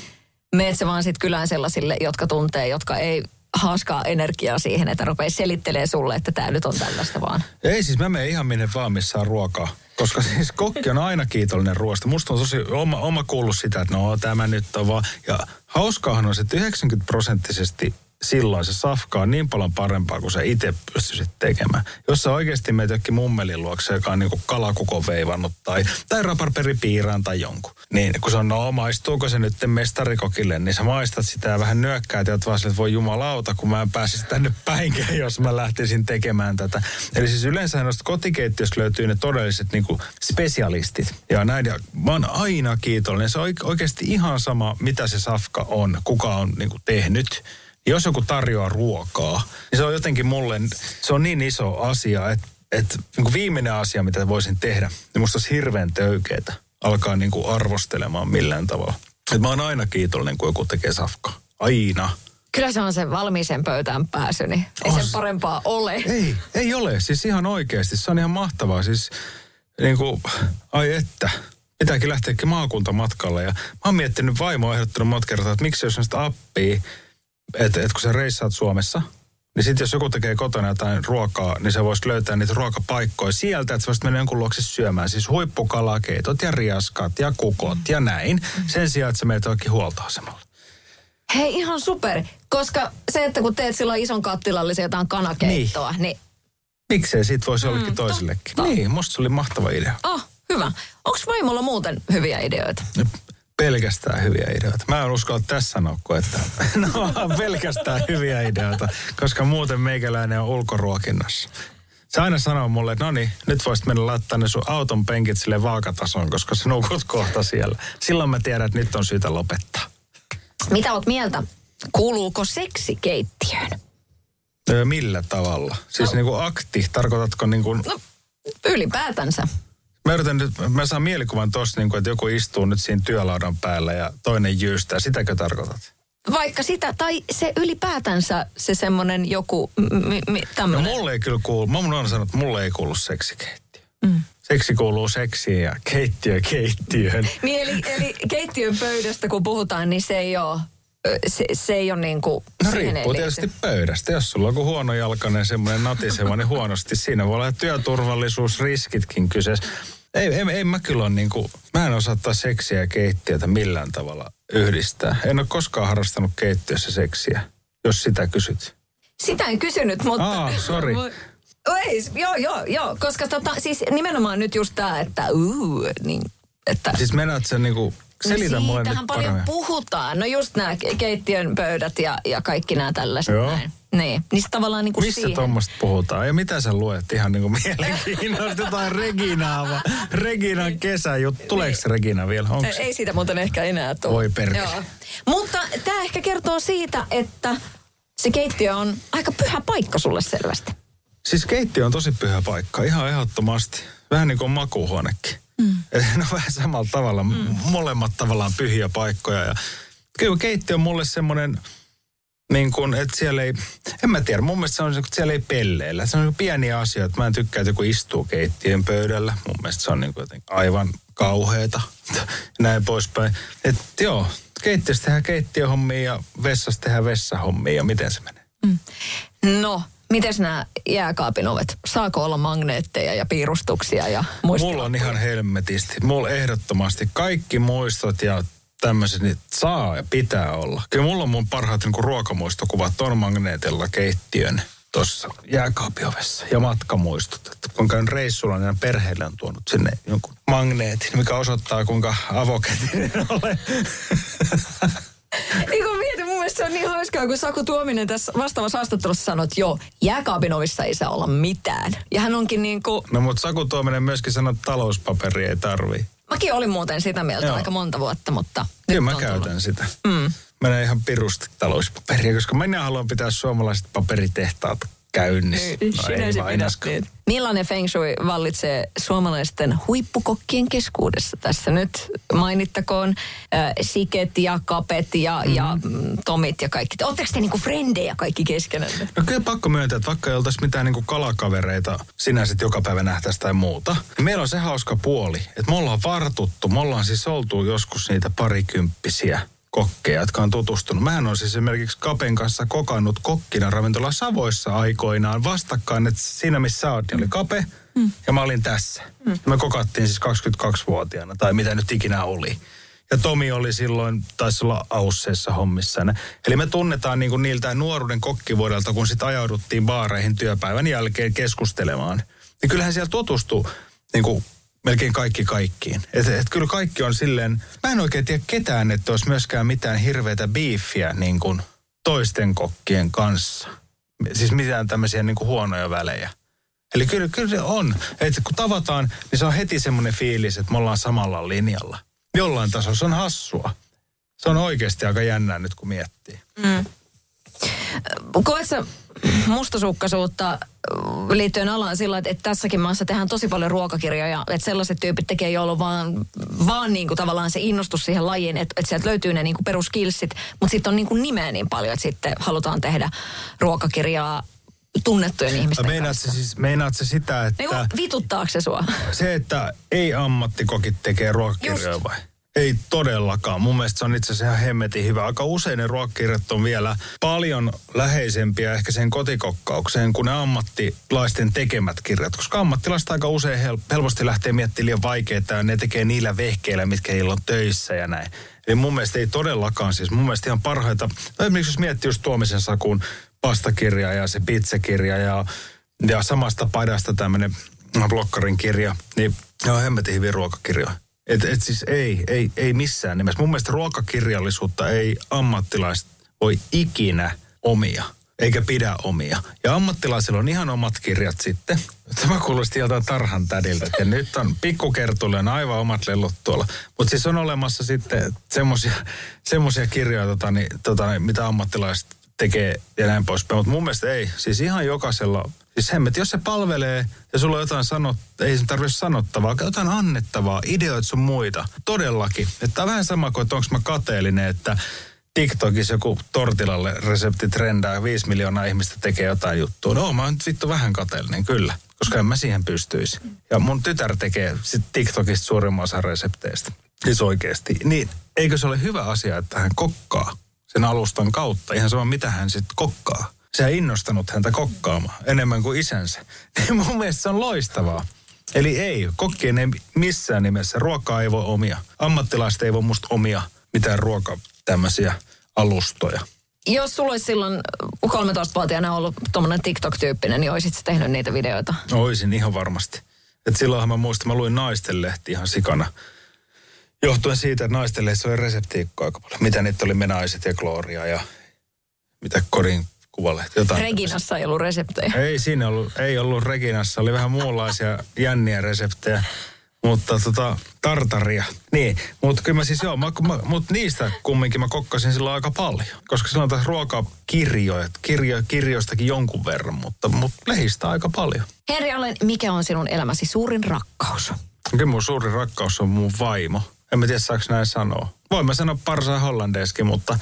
meet se vaan sitten kylään sellaisille, jotka tuntee, jotka ei haaskaa energiaa siihen, että rupeaa selittelee sulle, että tämä nyt on tällaista vaan. Ei siis mä menen ihan minne vaan, missä on ruokaa. Koska siis kokki on aina kiitollinen ruoasta. Musta on tosi oma, oma kuullut sitä, että no tämä nyt on vaan. Ja hauskaahan on se, että 90 prosenttisesti silloin se safka on niin paljon parempaa kuin se itse pystyisit tekemään. Jos sä oikeasti menet jokin mummelin luokse, joka on niinku kalakukon veivannut tai, tai raparperipiiraan tai jonkun. Niin kun se on, no maistuuko se nyt mestarikokille, niin sä maistat sitä ja vähän nyökkäät ja vaan että voi jumalauta, kun mä en pääsisi tänne päinkään, [laughs] jos mä lähtisin tekemään tätä. Eli siis yleensä noista kotikeittiöstä löytyy ne todelliset niinku spesialistit. Ja näin, ja mä oon aina kiitollinen. Se on oikeasti ihan sama, mitä se safka on, kuka on niinku tehnyt jos joku tarjoaa ruokaa, niin se on jotenkin mulle, se on niin iso asia, että, että niin viimeinen asia, mitä voisin tehdä, niin musta olisi hirveän töykeitä alkaa niin kuin arvostelemaan millään tavalla. Et mä oon aina kiitollinen, kun joku tekee safkaa. Aina. Kyllä se on se valmiisen pöytään pääsy, niin ei oh, sen parempaa ole. Ei, ei ole. Siis ihan oikeasti. Se on ihan mahtavaa. Siis niin kuin, ai että, pitääkin lähteäkin maakuntamatkalle. Ja mä oon miettinyt, vaimo ehdottanut monta kertaa, että miksi jos on sitä appia, että et kun sä reissaat Suomessa, niin sitten jos joku tekee kotona jotain ruokaa, niin sä voisit löytää niitä ruokapaikkoja sieltä, että sä voisit mennä jonkun luokse syömään. Siis huippukalakeitot ja riaskat ja kukot ja näin. Sen sijaan, että sä menet jokin huoltoasemalle. Hei, ihan super. Koska se, että kun teet silloin ison kattilallisen jotain kanakeittoa, niin... niin... Miksei siitä voisi mm, jollekin toisellekin? Totta. Niin, musta se oli mahtava idea. Oh, hyvä. Onko vaimolla muuten hyviä ideoita? Pelkästään hyviä ideoita. Mä en uskalla tässä sanoa, että [laughs] no, pelkästään hyviä ideoita, koska muuten meikäläinen on ulkoruokinnassa. Se aina sanoo mulle, että no niin, nyt voisit mennä laittaa ne sun auton penkit sille vaakatasoon, koska sä nukut kohta siellä. Silloin mä tiedän, että nyt on syytä lopettaa. Mitä oot mieltä? Kuuluuko seksi keittiöön? Öö, millä tavalla? Siis no. niin kuin akti, tarkoitatko niin kuin... No, ylipäätänsä. Mä yritän nyt, mä saan mielikuvan tossa, niin kuin, että joku istuu nyt siinä työlaudan päällä ja toinen jyystää. Sitäkö tarkoitat? Vaikka sitä, tai se ylipäätänsä se semmoinen joku m- m- tämmöinen. No mulle ei kyllä kuulu, mä mun on sanonut, että mulle ei kuulu seksikeittiö. Mm. Seksi kuuluu seksiin ja keittiö keittiöön. niin eli, eli keittiön pöydästä kun puhutaan, niin se ei ole se, se ei ole niin kuin... No riippuu tietysti pöydästä. Jos sulla on huono jalkainen semmoinen natiseva, niin huonosti. Siinä voi olla työturvallisuusriskitkin kyseessä. Ei, ei, ei mä kyllä ole niin kuin, mä en osaa seksiä ja keittiötä millään tavalla yhdistää. En ole koskaan harrastanut keittiössä seksiä, jos sitä kysyt. Sitä en kysynyt, mutta... Aa, sorry. Ei, joo, joo, joo, koska tota, siis nimenomaan nyt just tämä, että uu, niin, että... Siis menet sen niinku Selitä no mulle nyt paljon paremmin. puhutaan. No just nämä keittiön pöydät ja, ja kaikki nämä tällaiset Joo. näin. Niin, niin tavallaan niin kuin Missä tuommoista puhutaan? Ja mitä sä luet ihan niin kuin mielenkiinnosta jotain Reginaa vai Reginan kesäjuttu. Tuleeko se Regina vielä? Onks? Ei siitä muuten ehkä enää tule. Voi perkele. Mutta tämä ehkä kertoo siitä, että se keittiö on aika pyhä paikka sulle selvästi. Siis keittiö on tosi pyhä paikka, ihan ehdottomasti. Vähän niin kuin makuuhuonekin. Mm. No vähän samalla tavalla, mm. molemmat tavallaan pyhiä paikkoja. Ja kyllä keittiö on mulle semmoinen, niin kuin, että siellä ei, en mä tiedä, mun mielestä se on, että siellä ei pelleillä. Se on pieniä asioita. Mä en tykkää, että joku istuu keittiön pöydällä. Mun mielestä se on niin kuin aivan kauheeta. [laughs] Näin poispäin. Että joo, keittiössä tehdään keittiöhommia ja vessassa tehdään vessahommia ja miten se menee? Mm. No, Mites nämä jääkaapin ovet? Saako olla magneetteja ja piirustuksia ja? Mulla on ihan helmetisti. Mulla ehdottomasti kaikki muistot ja tämmöiset niin saa ja pitää olla. Kyllä mulla on mun parhaat niin ruokamuistokuvat on magneetilla keittiön tuossa jääkaapiovessa ja matkamuistot. Että kun käyn reissulla, niin perheelle on tuonut sinne jonkun magneetin, mikä osoittaa kuinka avokätinen olen. [laughs] niin kun mietin, mun mielestä se on niin hauskaa, kun Saku Tuominen tässä vastaavassa haastattelussa sanoi, että joo, jääkaapin ovissa ei saa olla mitään. Ja hän onkin niin kuin... No mutta Saku Tuominen myöskin sanoi, että talouspaperi ei tarvii. Mäkin olin muuten sitä mieltä joo. aika monta vuotta, mutta... Kyllä mä käytän tullut. sitä. Mm. Menee ihan pirusti talouspaperia, koska minä haluan pitää suomalaiset paperitehtaat käynnissä. No Sinä ei. Millainen feng shui vallitsee suomalaisten huippukokkien keskuudessa tässä nyt? Mainittakoon äh, Siket ja Kapet ja, mm. ja mm, Tomit ja kaikki. Oletteko te niinku frendejä kaikki keskenään? No kyllä pakko myöntää, että vaikka ei oltaisi mitään niinku kalakavereita sinänsä joka päivä nähtäisi tai muuta, niin meillä on se hauska puoli, että me ollaan vartuttu, me ollaan siis oltu joskus niitä parikymppisiä kokkeja, jotka on tutustunut. Mä on siis esimerkiksi Kapen kanssa kokannut kokkina ravintola Savoissa aikoinaan vastakkain, että siinä missä sä oot, niin oli Kape mm. ja mä olin tässä. Mm. Me kokattiin siis 22-vuotiaana tai mitä nyt ikinä oli. Ja Tomi oli silloin, taisi olla Ausseissa hommissa. Eli me tunnetaan niin kuin niiltä nuoruuden kokkivuodelta, kun sitten ajauduttiin baareihin työpäivän jälkeen keskustelemaan. Niin kyllähän siellä tutustui niin kuin melkein kaikki kaikkiin. Että et kyllä kaikki on silleen, mä en oikein tiedä ketään, että olisi myöskään mitään hirveätä biiffiä niin kuin toisten kokkien kanssa. Siis mitään tämmöisiä niin kuin huonoja välejä. Eli kyllä, kyllä se on. Että kun tavataan, niin se on heti semmoinen fiilis, että me ollaan samalla linjalla. Jollain tasolla se on hassua. Se on oikeasti aika jännää nyt, kun miettii. Mm. Koet sä mustasukkaisuutta liittyen alaan sillä, että, että tässäkin maassa tehdään tosi paljon ruokakirjoja, että sellaiset tyypit tekee, joilla vaan, vaan niin kuin tavallaan se innostus siihen lajiin, että, että sieltä löytyy ne niin kuin peruskilsit, mutta sitten on niin kuin nimeä niin paljon, että sitten halutaan tehdä ruokakirjaa tunnettujen ihmisten Meinaat kanssa. se, siis, meinaat se sitä, että... Niin kuin, vituttaako se sua? Se, että ei ammattikokit tekee ruokakirjoja Just. vai? Ei todellakaan. Mun mielestä se on itse asiassa ihan hemmetin hyvä. Aika usein ne ruokakirjat on vielä paljon läheisempiä ehkä sen kotikokkaukseen kuin ne ammattilaisten tekemät kirjat. Koska ammattilaiset aika usein hel- helposti lähtee miettimään liian vaikeita ja ne tekee niillä vehkeillä, mitkä heillä on töissä ja näin. Eli mun mielestä ei todellakaan siis. Mun mielestä ihan parhaita, no esimerkiksi jos miettii just Tuomisen Sakun pastakirja ja se pizzakirja ja, ja samasta padasta tämmöinen blokkarin kirja, niin ne on hemmetin hyviä ruokakirjoja. Et, et siis ei, ei, ei missään nimessä. Mun mielestä ruokakirjallisuutta ei ammattilaiset voi ikinä omia, eikä pidä omia. Ja ammattilaisilla on ihan omat kirjat sitten. Tämä kuulosti jotain tarhan tädiltä, että nyt on pikkukertuille on aivan omat lellut tuolla. Mutta siis on olemassa sitten semmoisia kirjoja, tota, niin, tota, niin, mitä ammattilaiset tekee ja näin poispäin. Mutta mun mielestä ei. Siis ihan jokaisella, siis hemmet, jos se palvelee ja sulla on jotain sanot, ei se tarvitse sanottavaa, jotain annettavaa, ideoita sun muita. Todellakin. Että on vähän sama kuin, että onko mä kateellinen, että TikTokissa joku tortilalle resepti trendaa, 5 miljoonaa ihmistä tekee jotain juttua. No, mä oon nyt vittu vähän kateellinen, kyllä. Koska en mä siihen pystyisi. Ja mun tytär tekee sit TikTokista suurimman osan resepteistä. Siis oikeasti. Niin, eikö se ole hyvä asia, että hän kokkaa sen alustan kautta? Ihan sama, mitä hän sitten kokkaa. Se on innostanut häntä kokkaamaan enemmän kuin isänsä. [laughs] Niin mun mielestä se on loistavaa. Eli ei, kokkien ei missään nimessä. Ruokaa ei voi omia. Ammattilaiset ei voi musta omia mitään ruoka tämmöisiä alustoja. Jos sulla olisi silloin 13-vuotiaana ollut tuommoinen TikTok-tyyppinen, niin olisit tehnyt niitä videoita? Oisin ihan varmasti. Et silloinhan mä muistan, mä luin naistenlehti ihan sikana. Johtuen siitä, että naistenlehti oli reseptiikkoa aika paljon. Mitä niitä oli Menaiset ja Gloria ja mitä kodin kuvalehti. Jotain Reginassa ei ollut reseptejä. Ei siinä ollut, ei ollut Reginassa, oli vähän muunlaisia jänniä reseptejä. Mutta tota, tartaria. Niin, mutta kyllä mä siis joo, mä, mä, mutta niistä kumminkin mä kokkasin silloin aika paljon. Koska silloin taas ruokakirjoja, kirjo, kirjoistakin jonkun verran, mutta, mutta lehistä aika paljon. Henri Allen, mikä on sinun elämäsi suurin rakkaus? Kyllä mun suurin rakkaus on mun vaimo. En mä tiedä, saako näin sanoa. Voin mä sanoa parsaa hollandeeskin, mutta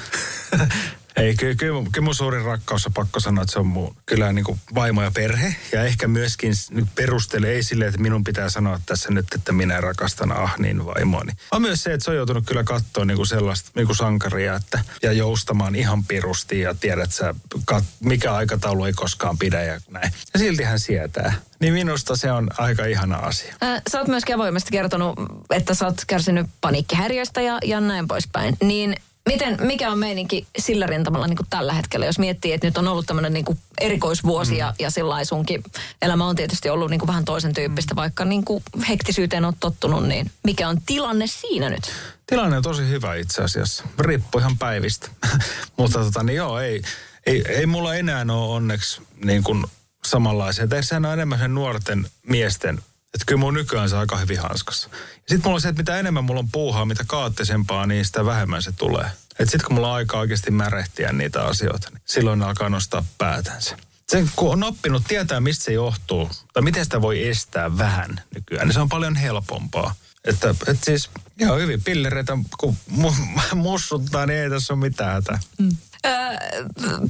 ei, kyllä, kyllä, kyllä mun suurin rakkaus on pakko sanoa, että se on mun kyllä niin kuin vaimo ja perhe. Ja ehkä myöskin nyt perustele, ei silleen, että minun pitää sanoa tässä nyt, että minä rakastan Ahnin vaimoani. On myös se, että se on joutunut kyllä katsoa niin kuin sellaista niin kuin sankaria että, ja joustamaan ihan pirusti ja tiedät sä, kat, mikä aikataulu ei koskaan pidä ja näin. Ja silti hän sietää. Niin minusta se on aika ihana asia. Äh, sä oot myöskin avoimesti kertonut, että sä oot kärsinyt paniikkihäiriöistä ja, ja näin poispäin. Niin Miten, mikä on meininki sillä rintamalla niin kuin tällä hetkellä, jos miettii, että nyt on ollut tämmöinen niin kuin erikoisvuosi mm. ja, ja sillä sunkin elämä on tietysti ollut niin kuin vähän toisen tyyppistä, vaikka niin kuin hektisyyteen on tottunut, niin mikä on tilanne siinä nyt? Tilanne on tosi hyvä itse asiassa. Riippuu ihan päivistä. [laughs] Mutta tota, niin joo, ei, ei, ei mulla enää ole onneksi niin kuin samanlaisia. Sehän on enemmän sen nuorten miesten että kyllä mun nykyään se aika hyvin hanskassa. Sitten mulla on se, että mitä enemmän mulla on puuhaa, mitä kaattisempaa, niin sitä vähemmän se tulee. Että sitten kun mulla on aika oikeasti märehtiä niitä asioita, niin silloin ne alkaa nostaa päätänsä. Sen kun on oppinut tietää, mistä se johtuu, tai miten sitä voi estää vähän nykyään, niin se on paljon helpompaa. Että, että siis ihan hyvin pillereitä, kun mu- [laughs] mussuttaa, niin ei tässä ole mitään. Mm. Öö,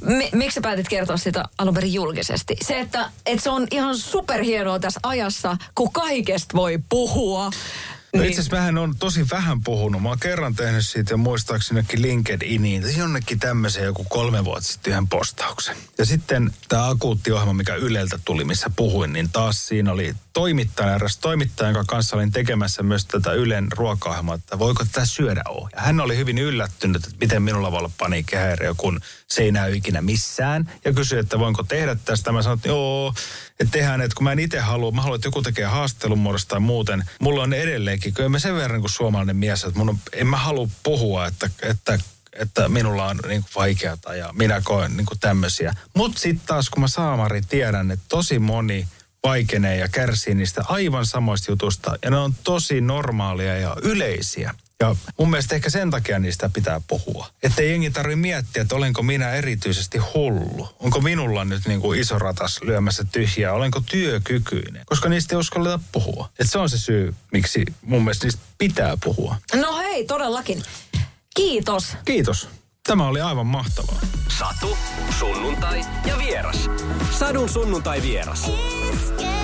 mi- miksi sä päätit kertoa sitä alun perin julkisesti? Se, että, että se on ihan superhienoa tässä ajassa, kun kaikesta voi puhua. No Niin. itse asiassa vähän on tosi vähän puhunut. Mä oon kerran tehnyt siitä ja muistaakseni jonnekin LinkedIniin, jonnekin tämmöisen joku kolme vuotta sitten yhden postauksen. Ja sitten tämä akuutti ohjelma, mikä Yleltä tuli, missä puhuin, niin taas siinä oli toimittaja, eräs toimittaja, jonka kanssa olin tekemässä myös tätä Ylen ruoka että voiko tätä syödä ohjaa. Hän oli hyvin yllättynyt, että miten minulla voi olla paniikkihäiriö, kun se ei näy ikinä missään. Ja kysyi, että voinko tehdä tästä. Mä sanoin, että joo, että tehdään, että kun mä en itse halua, mä haluan, että joku tekee haastelun muodosta tai muuten. Mulla on edelleenkin, kyllä mä sen verran kuin suomalainen mies, että mun on, en mä halua puhua, että, että että minulla on niin vaikeata ja minä koen niin tämmöisiä. Mutta sitten taas, kun mä saamari tiedän, että tosi moni vaikenee ja kärsii niistä aivan samoista jutusta. Ja ne on tosi normaalia ja yleisiä. Ja mun mielestä ehkä sen takia niistä pitää puhua. Että jengi tarvitse miettiä, että olenko minä erityisesti hullu. Onko minulla nyt niin kuin iso ratas lyömässä tyhjää. Olenko työkykyinen. Koska niistä ei uskalleta puhua. Et se on se syy, miksi mun mielestä niistä pitää puhua. No hei, todellakin. Kiitos. Kiitos. Tämä oli aivan mahtavaa. Satu, sunnuntai ja vieras. Sadun sunnuntai vieras. Iskelmä.